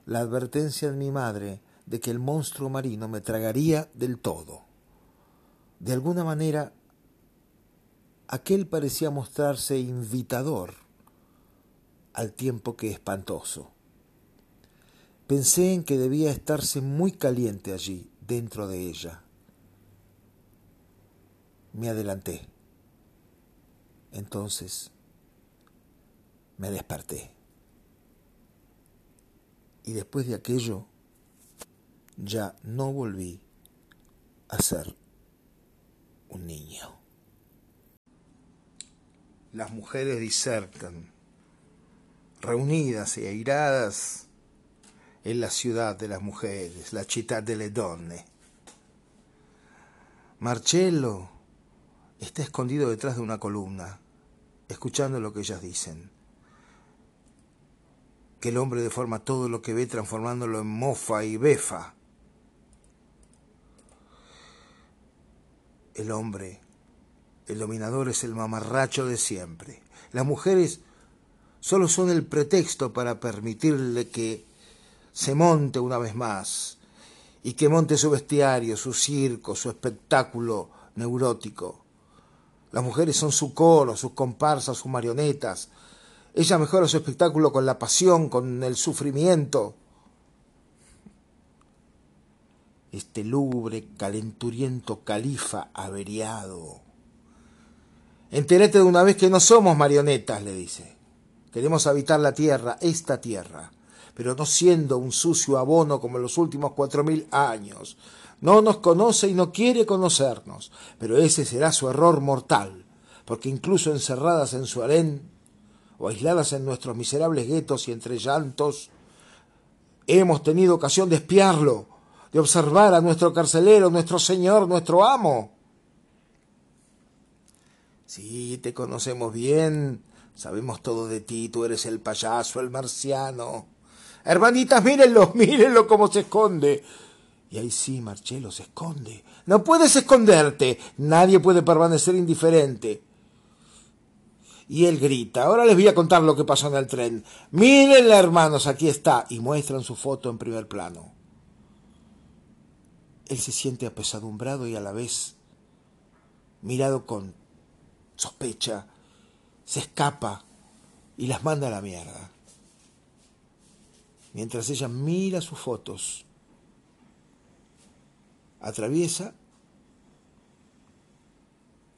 la advertencia de mi madre de que el monstruo marino me tragaría del todo. De alguna manera, aquel parecía mostrarse invitador al tiempo que espantoso. Pensé en que debía estarse muy caliente allí, dentro de ella. Me adelanté. Entonces me desperté. Y después de aquello ya no volví a ser un niño. Las mujeres disertan, reunidas y airadas en la ciudad de las mujeres, la città delle donne. Marcello está escondido detrás de una columna escuchando lo que ellas dicen. Que el hombre deforma todo lo que ve transformándolo en mofa y befa. El hombre, el dominador es el mamarracho de siempre. Las mujeres solo son el pretexto para permitirle que se monte una vez más y que monte su bestiario, su circo, su espectáculo neurótico. Las mujeres son su coro, sus comparsas, sus marionetas. Ella mejora su espectáculo con la pasión, con el sufrimiento. Este lúgubre, calenturiento califa averiado. Entérate de una vez que no somos marionetas, le dice. Queremos habitar la tierra, esta tierra, pero no siendo un sucio abono como en los últimos cuatro mil años, no nos conoce y no quiere conocernos, pero ese será su error mortal, porque incluso encerradas en su harén o aisladas en nuestros miserables guetos y entre llantos, hemos tenido ocasión de espiarlo, de observar a nuestro carcelero, nuestro señor, nuestro amo. Sí, te conocemos bien, sabemos todo de ti, tú eres el payaso, el marciano. Hermanitas, mírenlo, mírenlo cómo se esconde. Y ahí sí, Marcelo se esconde. No puedes esconderte. Nadie puede permanecer indiferente. Y él grita. Ahora les voy a contar lo que pasó en el tren. Mírenla, hermanos, aquí está. Y muestran su foto en primer plano. Él se siente apesadumbrado y a la vez mirado con sospecha. Se escapa y las manda a la mierda. Mientras ella mira sus fotos atraviesa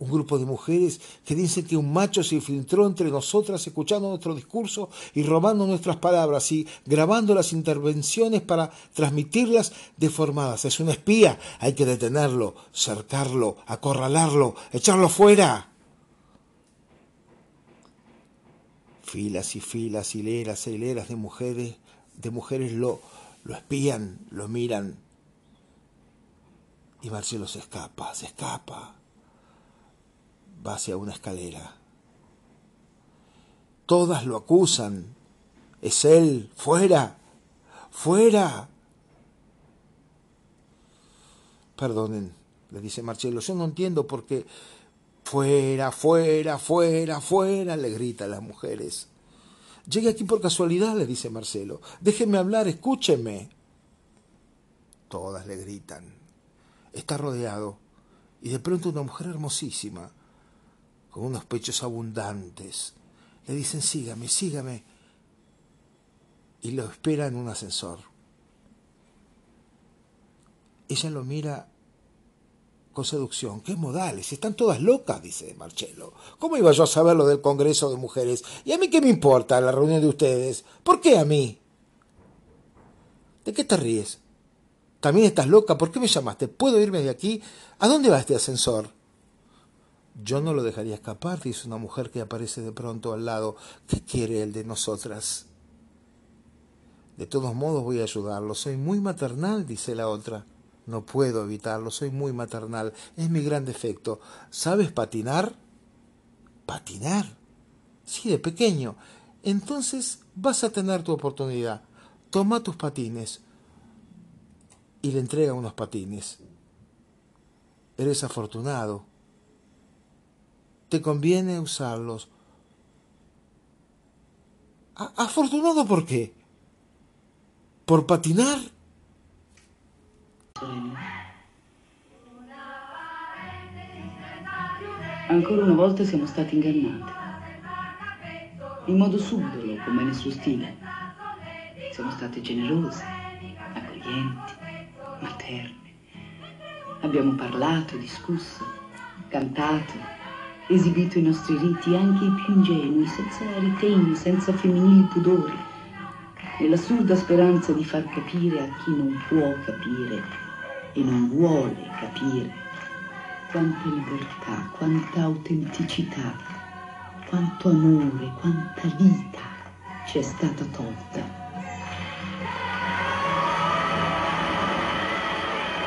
Un grupo de mujeres que dicen que un macho se infiltró entre nosotras escuchando nuestro discurso y robando nuestras palabras y grabando las intervenciones para transmitirlas deformadas. Es un espía, hay que detenerlo, cercarlo, acorralarlo, echarlo fuera. Filas y filas, hileras e hileras de mujeres, de mujeres lo, lo espían, lo miran. Y Marcelo se escapa, se escapa va hacia una escalera. Todas lo acusan. Es él. Fuera. Fuera. Perdonen, le dice Marcelo, yo no entiendo por qué. Fuera, fuera, fuera, fuera, le grita a las mujeres. Llegué aquí por casualidad, le dice Marcelo. Déjeme hablar, escúcheme. Todas le gritan. Está rodeado. Y de pronto una mujer hermosísima, con unos pechos abundantes. Le dicen, sígame, sígame. Y lo espera en un ascensor. Ella lo mira con seducción. ¿Qué modales? Están todas locas, dice Marcelo. ¿Cómo iba yo a saber lo del Congreso de Mujeres? ¿Y a mí qué me importa la reunión de ustedes? ¿Por qué a mí? ¿De qué te ríes? ¿También estás loca? ¿Por qué me llamaste? ¿Puedo irme de aquí? ¿A dónde va este ascensor? Yo no lo dejaría escapar, dice una mujer que aparece de pronto al lado. ¿Qué quiere él de nosotras? De todos modos voy a ayudarlo. Soy muy maternal, dice la otra. No puedo evitarlo, soy muy maternal. Es mi gran defecto. ¿Sabes patinar? ¿Patinar? Sí, de pequeño. Entonces vas a tener tu oportunidad. Toma tus patines. Y le entrega unos patines. Eres afortunado te conviene usarlos. ¿Afortunado por qué? ¿Por patinar? Ancora una volta siamo stati ingannati. In modo subdolo, come nel suo stile. Siamo state generose, accoglienti, materne. Abbiamo parlato, discusso, cantato, esibito i nostri riti, anche i più ingenui, senza ritegno, senza femminili pudori, nell'assurda speranza di far capire a chi non può capire e non vuole capire quanta libertà, quanta autenticità, quanto amore, quanta vita ci è stata tolta.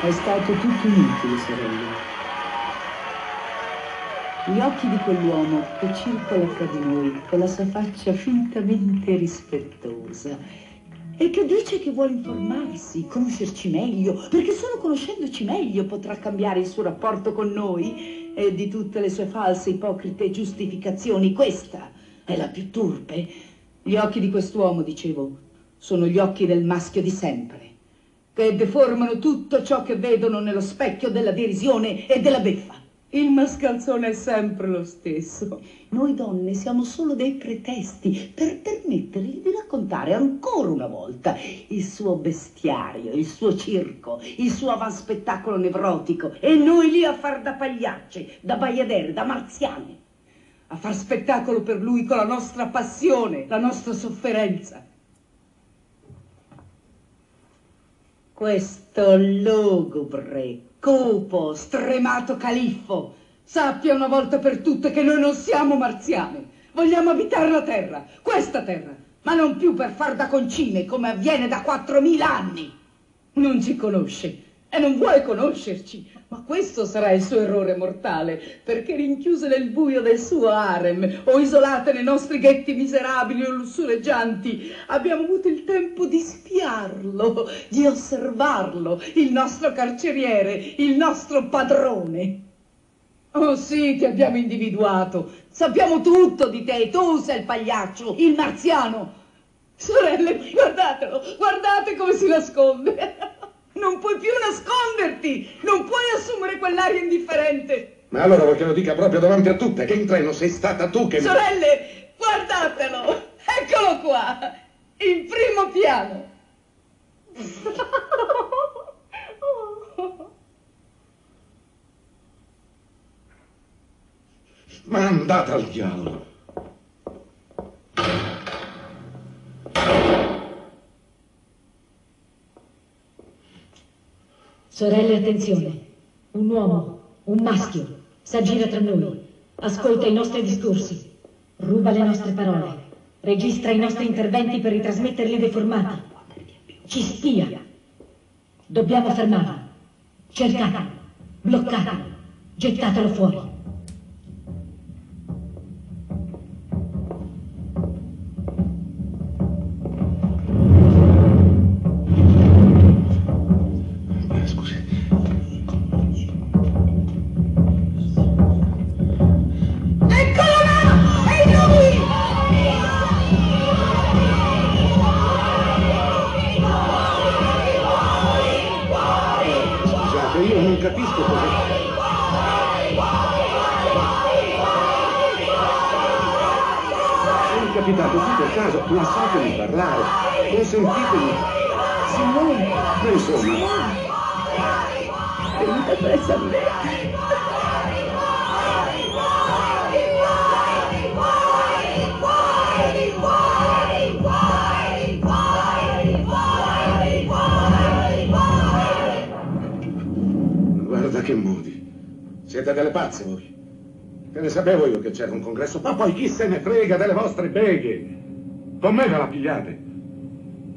È stato tutto inutile, sorelle. Gli occhi di quell'uomo che circola fra di noi con la sua faccia fintamente rispettosa e che dice che vuole informarsi, conoscerci meglio, perché solo conoscendoci meglio potrà cambiare il suo rapporto con noi e di tutte le sue false, ipocrite giustificazioni, questa è la più turpe. Gli occhi di quest'uomo, dicevo, sono gli occhi del maschio di sempre, che deformano tutto ciò che vedono nello specchio della derisione e della beffa. Il mascalzone è sempre lo stesso. Noi donne siamo solo dei pretesti per permettergli di raccontare ancora una volta il suo bestiario, il suo circo, il suo avanspettacolo nevrotico e noi lì a far da pagliacce, da baiadere, da marziane. A far spettacolo per lui con la nostra passione, la nostra sofferenza. Questo lugubre Cupo, stremato califfo, sappia una volta per tutte che noi non siamo marziani. Vogliamo abitare la terra, questa terra, ma non più per far da concime come avviene da 4.000 anni. Non ci conosce e non vuole conoscerci, ma questo sarà il suo errore mortale, perché rinchiuse nel buio del suo harem o isolate nei nostri ghetti miserabili o lussureggianti, abbiamo avuto il tempo di spiarlo, di osservarlo, il nostro carceriere, il nostro padrone. Oh sì, ti abbiamo individuato, sappiamo tutto di te, tu sei il pagliaccio, il marziano. Sorelle, guardatelo, guardate come si nasconde. Non puoi più nasconderti! Non puoi assumere quell'aria indifferente! Ma allora vuoi che lo dica proprio davanti a tutte che in treno sei stata tu che... Sorelle, guardatelo! Eccolo qua! In primo piano! Ma andate al diavolo. Sorelle, attenzione. Un uomo, un maschio, s'aggira tra noi. Ascolta i nostri discorsi. Ruba le nostre parole. Registra i nostri interventi per ritrasmetterli deformati. Ci spia. Dobbiamo fermarlo. Cercatelo. Bloccatelo. Gettatelo fuori. Che c'era un congresso, ma poi chi se ne frega delle vostre beghe? Con me ve la pigliate.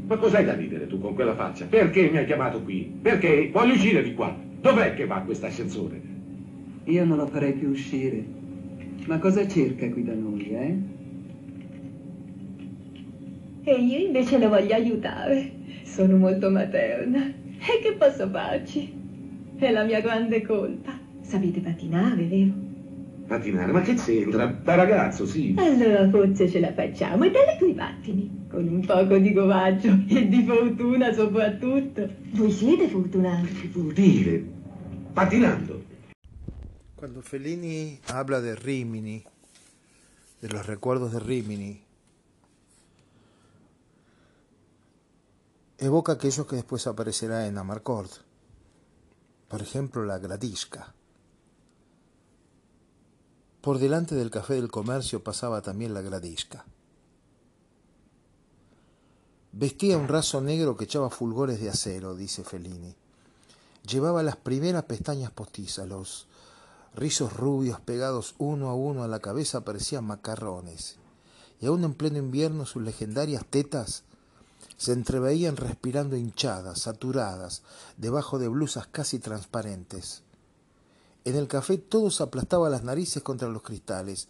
Ma cos'hai da ridere tu con quella faccia? Perché mi hai chiamato qui? Perché? Voglio uscire di qua. Dov'è che va questo ascensore? Io non lo farei più uscire. Ma cosa cerca qui da noi, eh? E io invece lo voglio aiutare. Sono molto materna. E che posso farci? È la mia grande colpa. Sapete pattinare, vero? Patinare, ma che c'entra? Da ragazzo, sì. Allora forse ce la facciamo. E dalle tue pattini. Con un poco di coraggio e di fortuna soprattutto. Voi siete fortunati. Vuol dire, patinando. Cuando Fellini habla de Rimini, de los recuerdos de Rimini, evoca aquellos que después aparecerá en Amarcord. Por ejemplo, la Gradisca. Por delante del café del comercio pasaba también la Gradisca. Vestía un raso negro que echaba fulgores de acero, dice Fellini. Llevaba las primeras pestañas postizas, los rizos rubios pegados uno a uno a la cabeza parecían macarrones, y aún en pleno invierno sus legendarias tetas se entreveían respirando hinchadas, saturadas, debajo de blusas casi transparentes. En el café todos aplastaban las narices contra los cristales.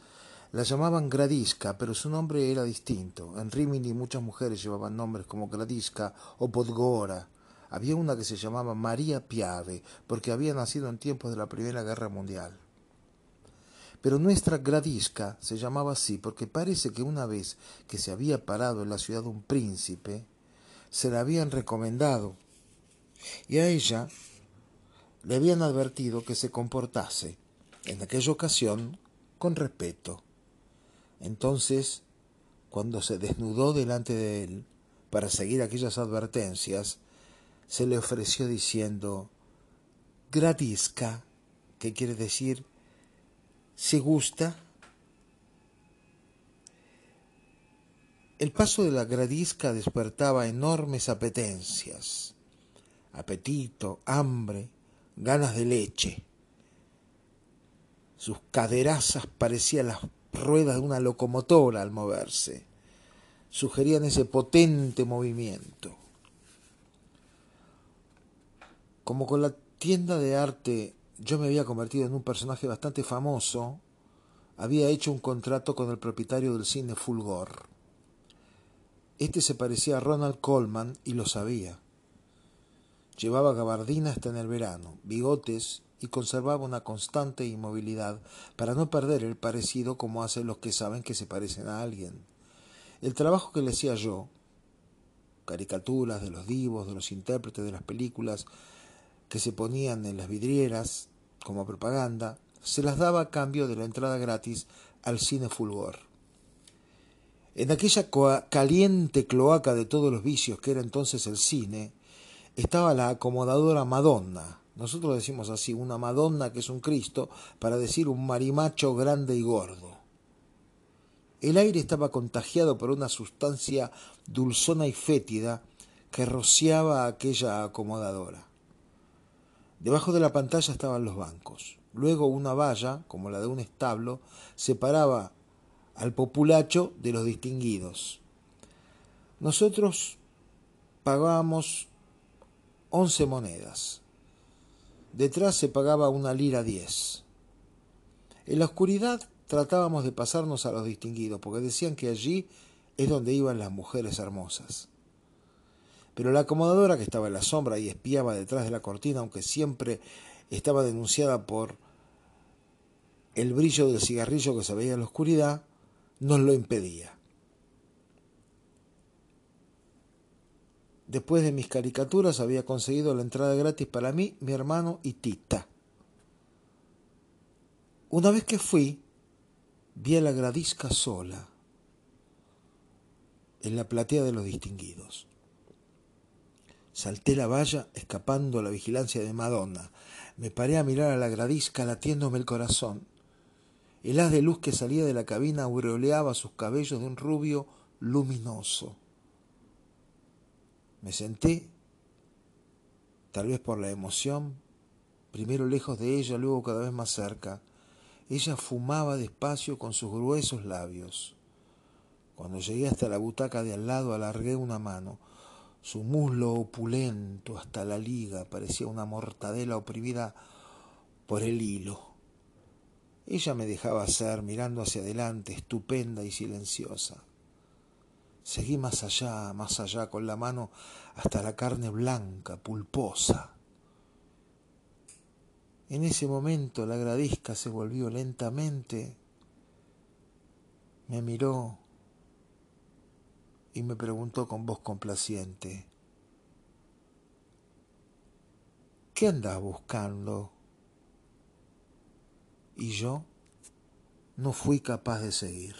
La llamaban Gradisca, pero su nombre era distinto. En Rimini muchas mujeres llevaban nombres como Gradisca o Podgora. Había una que se llamaba María Piave, porque había nacido en tiempos de la Primera Guerra Mundial. Pero nuestra Gradisca se llamaba así porque parece que una vez que se había parado en la ciudad un príncipe, se la habían recomendado y a ella le habían advertido que se comportase, en aquella ocasión, con respeto. Entonces, cuando se desnudó delante de él para seguir aquellas advertencias, se le ofreció diciendo Gradisca, que quiere decir si gusta. El paso de la gradisca despertaba enormes apetencias, apetito, hambre, ganas de leche. Sus caderazas parecían las ruedas de una locomotora al moverse, sugerían ese potente movimiento. Como con la tienda de arte yo me había convertido en un personaje bastante famoso, había hecho un contrato con el propietario del cine Fulgor. Este se parecía a Ronald Coleman y lo sabía. Llevaba gabardina hasta en el verano, bigotes y conservaba una constante inmovilidad para no perder el parecido como hacen los que saben que se parecen a alguien. El trabajo que le hacía yo, caricaturas de los divos, de los intérpretes de las películas que se ponían en las vidrieras como propaganda, se las daba a cambio de la entrada gratis al cine Fulgor. En aquella caliente cloaca de todos los vicios que era entonces el cine, estaba la acomodadora Madonna, Nosotros decimos así, una Madonna que es un Cristo, para decir un marimacho grande y gordo. El aire estaba contagiado por una sustancia dulzona y fétida que rociaba aquella acomodadora. Debajo de la pantalla estaban los bancos. Luego una valla, como la de un establo, separaba al populacho de los distinguidos. Nosotros pagábamos once monedas. Detrás se pagaba una lira diez. En la oscuridad tratábamos de pasarnos a los distinguidos, porque decían que allí es donde iban las mujeres hermosas. Pero la acomodadora que estaba en la sombra y espiaba detrás de la cortina, aunque siempre estaba denunciada por el brillo del cigarrillo que se veía en la oscuridad, nos lo impedía. Después de mis caricaturas había conseguido la entrada gratis para mí, mi hermano y Tita. Una vez que fui, vi a la gradisca sola en la platea de los distinguidos. Salté la valla escapando a la vigilancia de Madonna. Me paré a mirar a la gradisca latiéndome el corazón. El haz de luz que salía de la cabina aureoleaba sus cabellos de un rubio luminoso. Me senté, tal vez por la emoción, primero lejos de ella, luego cada vez más cerca. Ella fumaba despacio con sus gruesos labios. Cuando llegué hasta la butaca de al lado, alargué una mano. Su muslo opulento hasta la liga parecía una mortadela oprimida por el hilo. Ella me dejaba hacer, mirando hacia adelante, estupenda y silenciosa. Seguí más allá, más allá, con la mano hasta la carne blanca, pulposa. En ese momento la gradisca se volvió lentamente, me miró y me preguntó con voz complaciente, ¿qué andas buscando? y yo no fui capaz de seguir.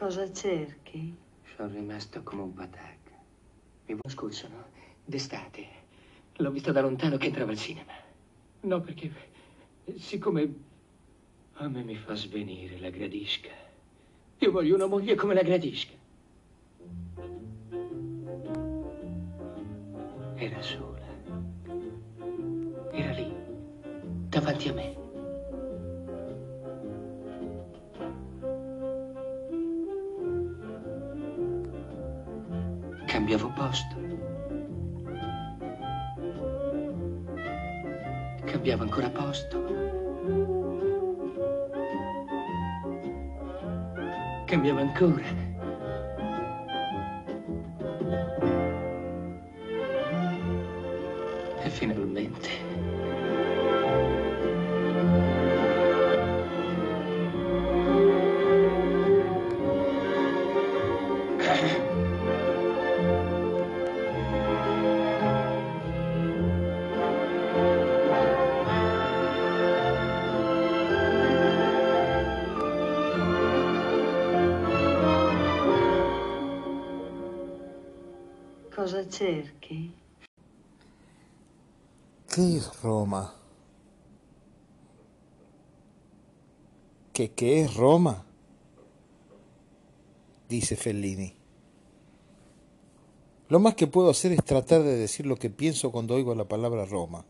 Cosa cerchi? Sono rimasto come un patac. Mi scorso, no? D'estate. L'ho visto da lontano che entrava al cinema. No, perché siccome a me mi fa svenire la gradisca. Io voglio una moglie come la gradisca. Era sola. Era lì, davanti a me. cambiavo posto. Che ancora posto. Che ancora. ¿Qué es Roma? ¿Qué, qué es Roma? Dice Fellini. Lo más que puedo hacer es tratar de decir lo que pienso cuando oigo la palabra Roma.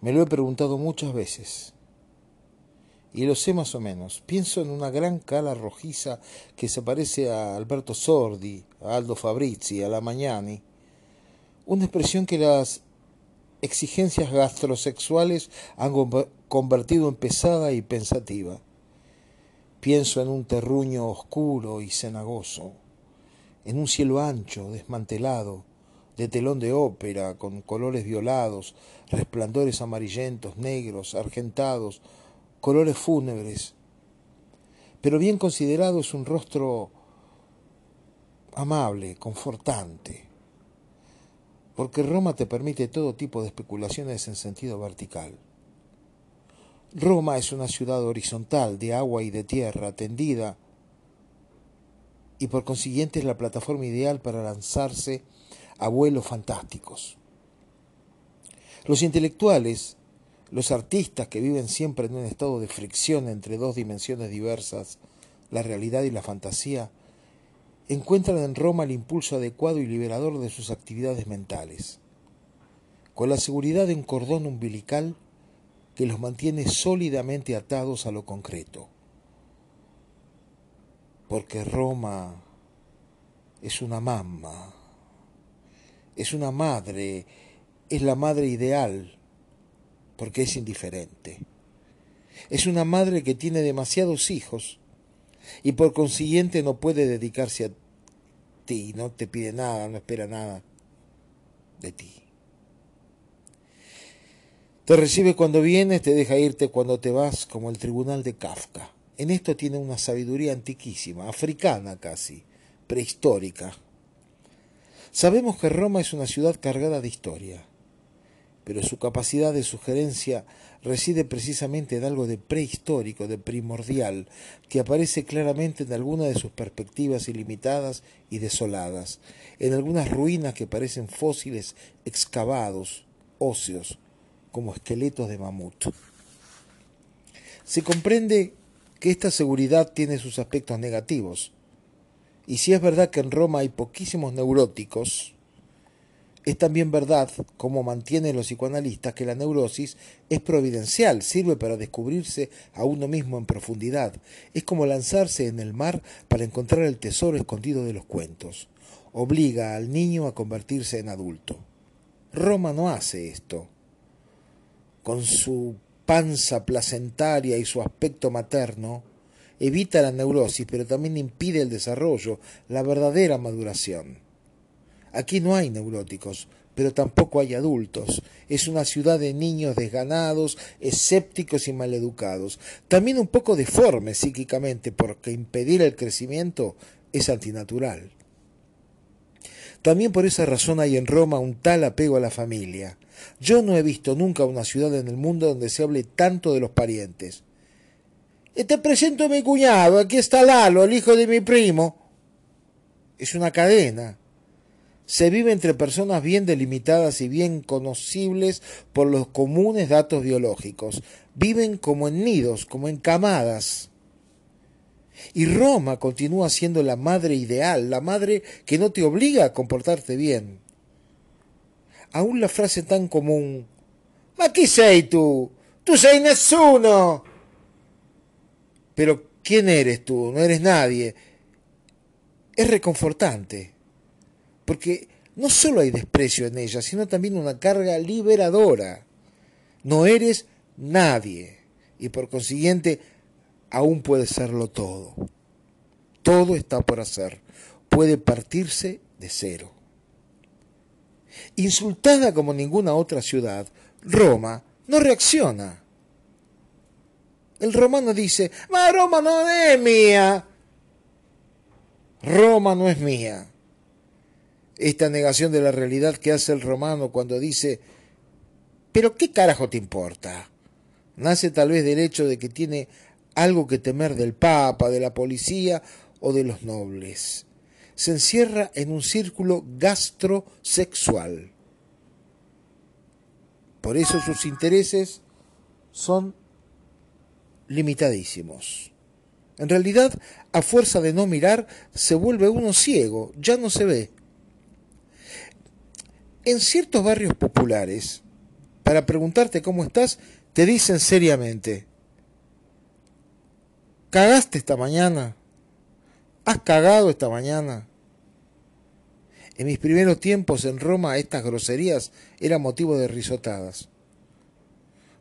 Me lo he preguntado muchas veces. Y lo sé más o menos. Pienso en una gran cala rojiza que se parece a Alberto Sordi, a Aldo Fabrizi, a la Magnani. Una expresión que las exigencias gastrosexuales han convertido en pesada y pensativa. Pienso en un terruño oscuro y cenagoso, en un cielo ancho, desmantelado, de telón de ópera, con colores violados, resplandores amarillentos, negros, argentados, colores fúnebres. Pero bien considerado es un rostro amable, confortante, porque Roma te permite todo tipo de especulaciones en sentido vertical. Roma es una ciudad horizontal, de agua y de tierra, tendida, y por consiguiente es la plataforma ideal para lanzarse abuelos fantásticos. Los intelectuales, los artistas que viven siempre en un estado de fricción entre dos dimensiones diversas, la realidad y la fantasía, encuentran en Roma el impulso adecuado y liberador de sus actividades mentales, con la seguridad de un cordón umbilical que los mantiene sólidamente atados a lo concreto. Porque Roma es una mamá, es una madre, es la madre ideal, porque es indiferente. Es una madre que tiene demasiados hijos y por consiguiente no puede dedicarse a ti, no te pide nada, no espera nada de ti. Te recibe cuando vienes, te deja irte cuando te vas, como el tribunal de Kafka. En esto tiene una sabiduría antiquísima, africana casi, prehistórica. Sabemos que Roma es una ciudad cargada de historia, pero su capacidad de sugerencia reside precisamente en algo de prehistórico, de primordial, que aparece claramente en alguna de sus perspectivas ilimitadas y desoladas, en algunas ruinas que parecen fósiles excavados, óseos, como esqueletos de mamut. Se comprende que esta seguridad tiene sus aspectos negativos, y si es verdad que en Roma hay poquísimos neuróticos, es también verdad, como mantienen los psicoanalistas, que la neurosis es providencial, sirve para descubrirse a uno mismo en profundidad. Es como lanzarse en el mar para encontrar el tesoro escondido de los cuentos. Obliga al niño a convertirse en adulto. Roma no hace esto con su panza placentaria y su aspecto materno, evita la neurosis, pero también impide el desarrollo, la verdadera maduración. Aquí no hay neuróticos, pero tampoco hay adultos. Es una ciudad de niños desganados, escépticos y maleducados. También un poco deforme psíquicamente, porque impedir el crecimiento es antinatural. También por esa razón hay en Roma un tal apego a la familia. Yo no he visto nunca una ciudad en el mundo donde se hable tanto de los parientes. Eh, te presento a mi cuñado, aquí está Lalo, el hijo de mi primo. Es una cadena. Se vive entre personas bien delimitadas y bien conocibles por los comunes datos biológicos. Viven como en nidos, como en camadas. Y Roma continúa siendo la madre ideal, la madre que no te obliga a comportarte bien aún la frase tan común, Ma chi sei tu? Tu sei nessuno. Pero ¿quién eres tú? No eres nadie. Es reconfortante, porque no solo hay desprecio en ella, sino también una carga liberadora. No eres nadie y por consiguiente aún puede serlo todo. Todo está por hacer. Puede partirse de cero. Insultada como ninguna otra ciudad, Roma no reacciona. El romano dice, ma Roma no es mía. Roma no es mía. Esta negación de la realidad que hace el romano cuando dice, pero ¿qué carajo te importa? Nace tal vez del hecho de que tiene algo que temer del Papa, de la policía o de los nobles se encierra en un círculo gastrosexual. Por eso sus intereses son limitadísimos. En realidad, a fuerza de no mirar, se vuelve uno ciego, ya no se ve. En ciertos barrios populares, para preguntarte cómo estás, te dicen seriamente, ¿cagaste esta mañana? ¿Has cagado esta mañana? En mis primeros tiempos en Roma estas groserías eran motivo de risotadas.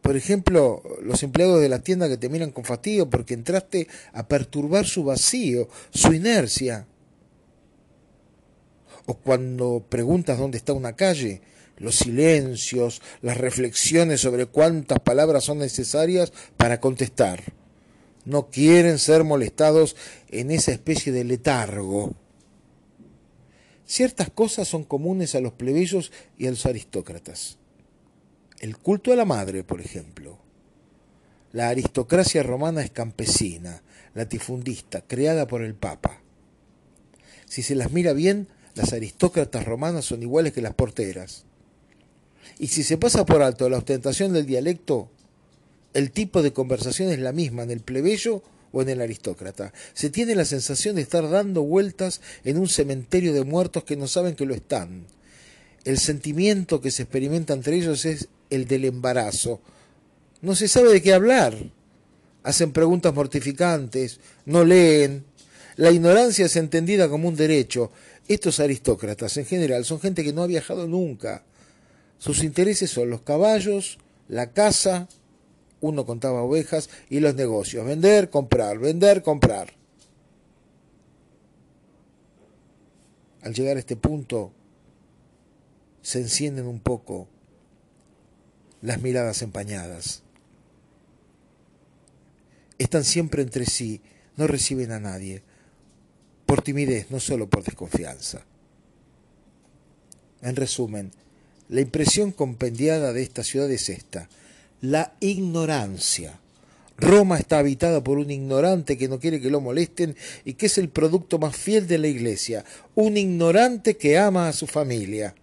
Por ejemplo, los empleados de la tienda que te miran con fastidio porque entraste a perturbar su vacío, su inercia. O cuando preguntas dónde está una calle, los silencios, las reflexiones sobre cuántas palabras son necesarias para contestar no quieren ser molestados en esa especie de letargo. Ciertas cosas son comunes a los plebeyos y a los aristócratas. El culto a la madre, por ejemplo. La aristocracia romana es campesina, latifundista, creada por el Papa. Si se las mira bien, Las aristócratas romanas son iguales que las porteras. Y si se pasa por alto la ostentación del dialecto, el tipo de conversación es la misma en el plebeyo o en el aristócrata. Se tiene la sensación de estar dando vueltas en un cementerio de muertos que no saben que lo están. El sentimiento que se experimenta entre ellos es el del embarazo. No se sabe de qué hablar. Hacen preguntas mortificantes, no leen. La ignorancia es entendida como un derecho. Estos aristócratas en general son gente que no ha viajado nunca. Sus intereses son los caballos, la casa, uno contaba ovejas y los negocios. Vender, comprar, vender, comprar. Al llegar a este punto, se encienden un poco las miradas empañadas. Están siempre entre sí, no reciben a nadie, por timidez, no solo por desconfianza. En resumen, la impresión compendiada de esta ciudad es esta la ignorancia. Roma está habitada por un ignorante que no quiere que lo molesten y que es el producto más fiel de la iglesia, un ignorante que ama a su familia.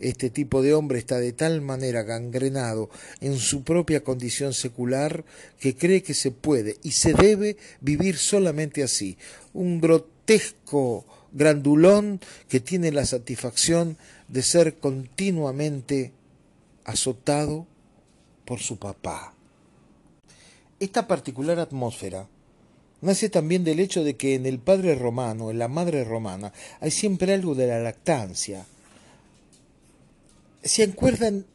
Este tipo de hombre está de tal manera gangrenado en su propia condición secular que cree que se puede y se debe vivir solamente así, un grotesco grandulón que tiene la satisfacción de ser continuamente azotado por su papá. Esta particular atmósfera nace también del hecho de que en el padre romano, en la madre romana, hay siempre algo de la lactancia. Se acuerdan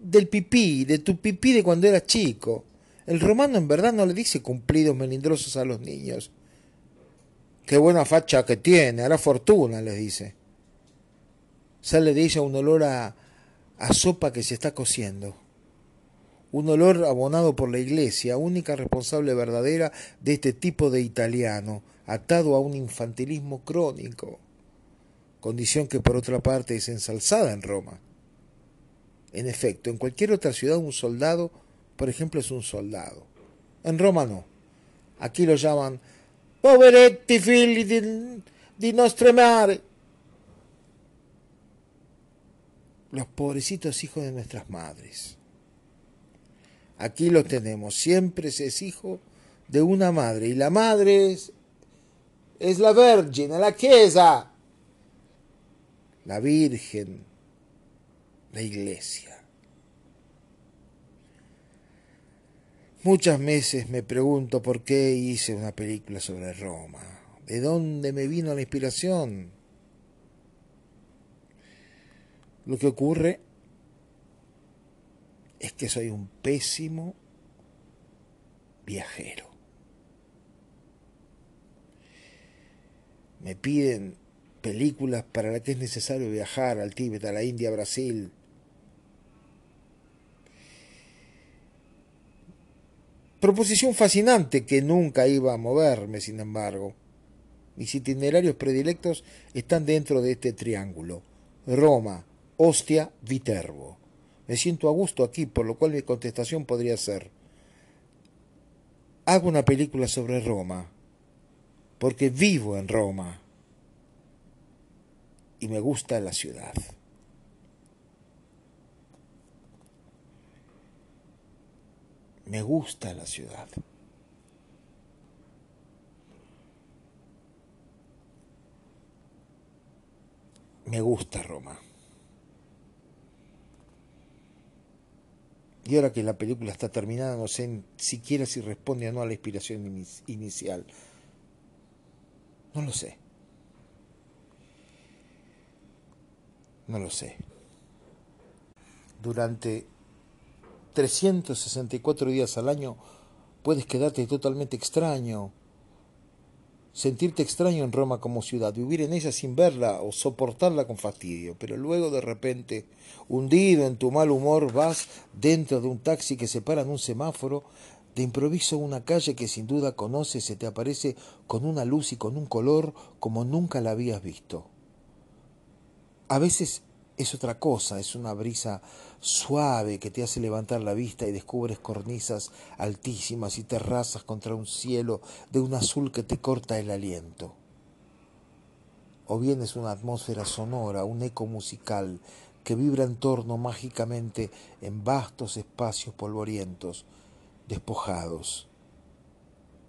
del pipí, de tu pipí de cuando eras chico. El romano en verdad no le dice cumplidos melindrosos a los niños. Qué buena facha que tiene, hará fortuna, les dice. Sale de ella un olor a, a sopa que se está cociendo un olor abonado por la Iglesia, única responsable verdadera de este tipo de italiano, atado a un infantilismo crónico, condición que por otra parte es ensalzada en Roma. En efecto, en cualquier otra ciudad un soldado, por ejemplo, es un soldado. En Roma no. Aquí lo llaman poveretti figli di, di nostre mare. Los pobrecitos hijos de nuestras madres. Aquí lo tenemos, siempre se es hijo de una madre y la madre es, es la Virgen, la Chiesa, la Virgen, la Iglesia. Muchas veces me pregunto por qué hice una película sobre Roma, de dónde me vino la inspiración. Lo que ocurre es que soy un pésimo viajero. Me piden películas para las que es necesario viajar al Tíbet, a la India, a Brasil. Proposición fascinante que nunca iba a moverme, sin embargo. Mis itinerarios predilectos están dentro de este triángulo. Roma, Ostia, Viterbo. Me siento a gusto aquí, por lo cual mi contestación podría ser, hago una película sobre Roma, porque vivo en Roma y me gusta la ciudad. Me gusta la ciudad. Me gusta Roma. Y ahora que la película está terminada, no sé siquiera si responde o no a la inspiración inicial. No lo sé. No lo sé. Durante 364 días al año puedes quedarte totalmente extraño, sentirte extraño en Roma como ciudad, vivir en ella sin verla o soportarla con fastidio, pero luego de repente, hundido en tu mal humor, vas dentro de un taxi que se para en un semáforo, de improviso una calle que sin duda conoces se te aparece con una luz y con un color como nunca la habías visto. A veces es otra cosa, es una brisa suave que te hace levantar la vista y descubres cornisas altísimas y terrazas contra un cielo de un azul que te corta el aliento. o bien es una atmósfera sonora, un eco musical que vibra en torno mágicamente en vastos espacios polvorientos, despojados,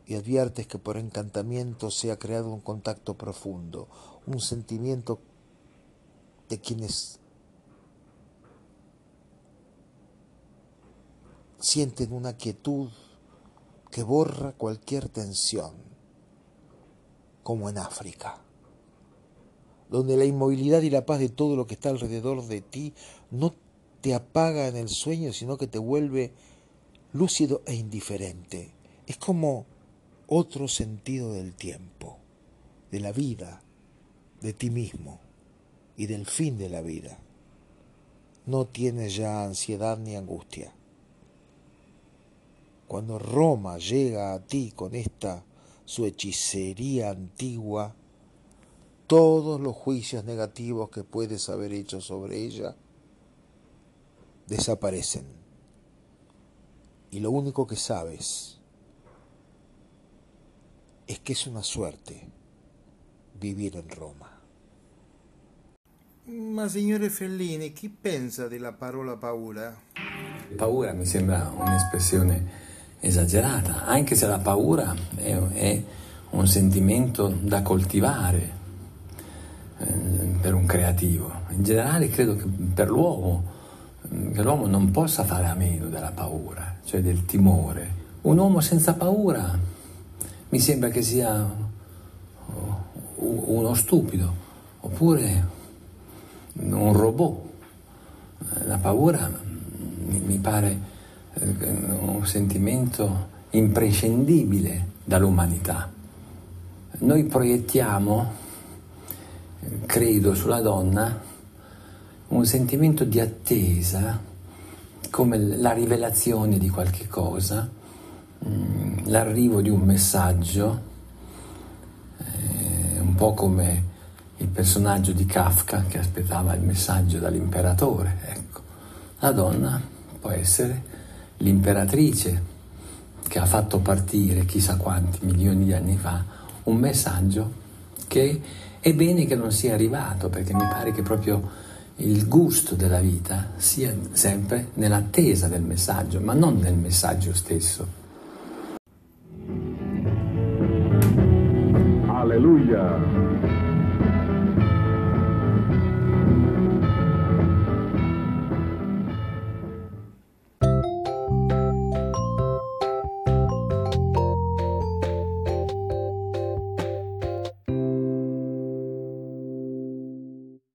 y adviertes que por encantamiento se ha creado un contacto profundo, un sentimiento de quienes sienten una quietud que borra cualquier tensión, como en África, donde la inmovilidad y la paz de todo lo que está alrededor de ti no te apaga en el sueño, sino que te vuelve lúcido e indiferente. Es como otro sentido del tiempo, de la vida, de ti mismo y del fin de la vida. No tienes ya ansiedad ni angustia. Cuando Roma llega a ti con esta su hechicería antigua, todos los juicios negativos que puedes haber hecho sobre ella desaparecen. Y lo único que sabes es che è una suerte vivere in Roma. Ma signore Fellini, chi pensa della parola paura? Paura mi sembra un'espressione esagerata, anche se la paura è, è un sentimento da coltivare eh, per un creativo. In generale credo che per l'uomo, che l'uomo non possa fare a meno della paura, cioè del timore. Un uomo senza paura mi sembra che sia uno stupido, oppure un robot. La paura mi pare eh, un sentimento imprescindibile dall'umanità. Noi proiettiamo, credo, sulla donna un sentimento di attesa, come la rivelazione di qualche cosa, Mm, l'arrivo di un messaggio, eh, un po' come il personaggio di Kafka che aspettava il messaggio dall'imperatore, ecco. La donna può essere l'imperatrice che ha fatto partire chissà quanti milioni di anni fa un messaggio che è bene che non sia arrivato, perché mi pare che proprio il gusto della vita sia sempre nell'attesa del messaggio, ma non nel messaggio stesso. Alleluia!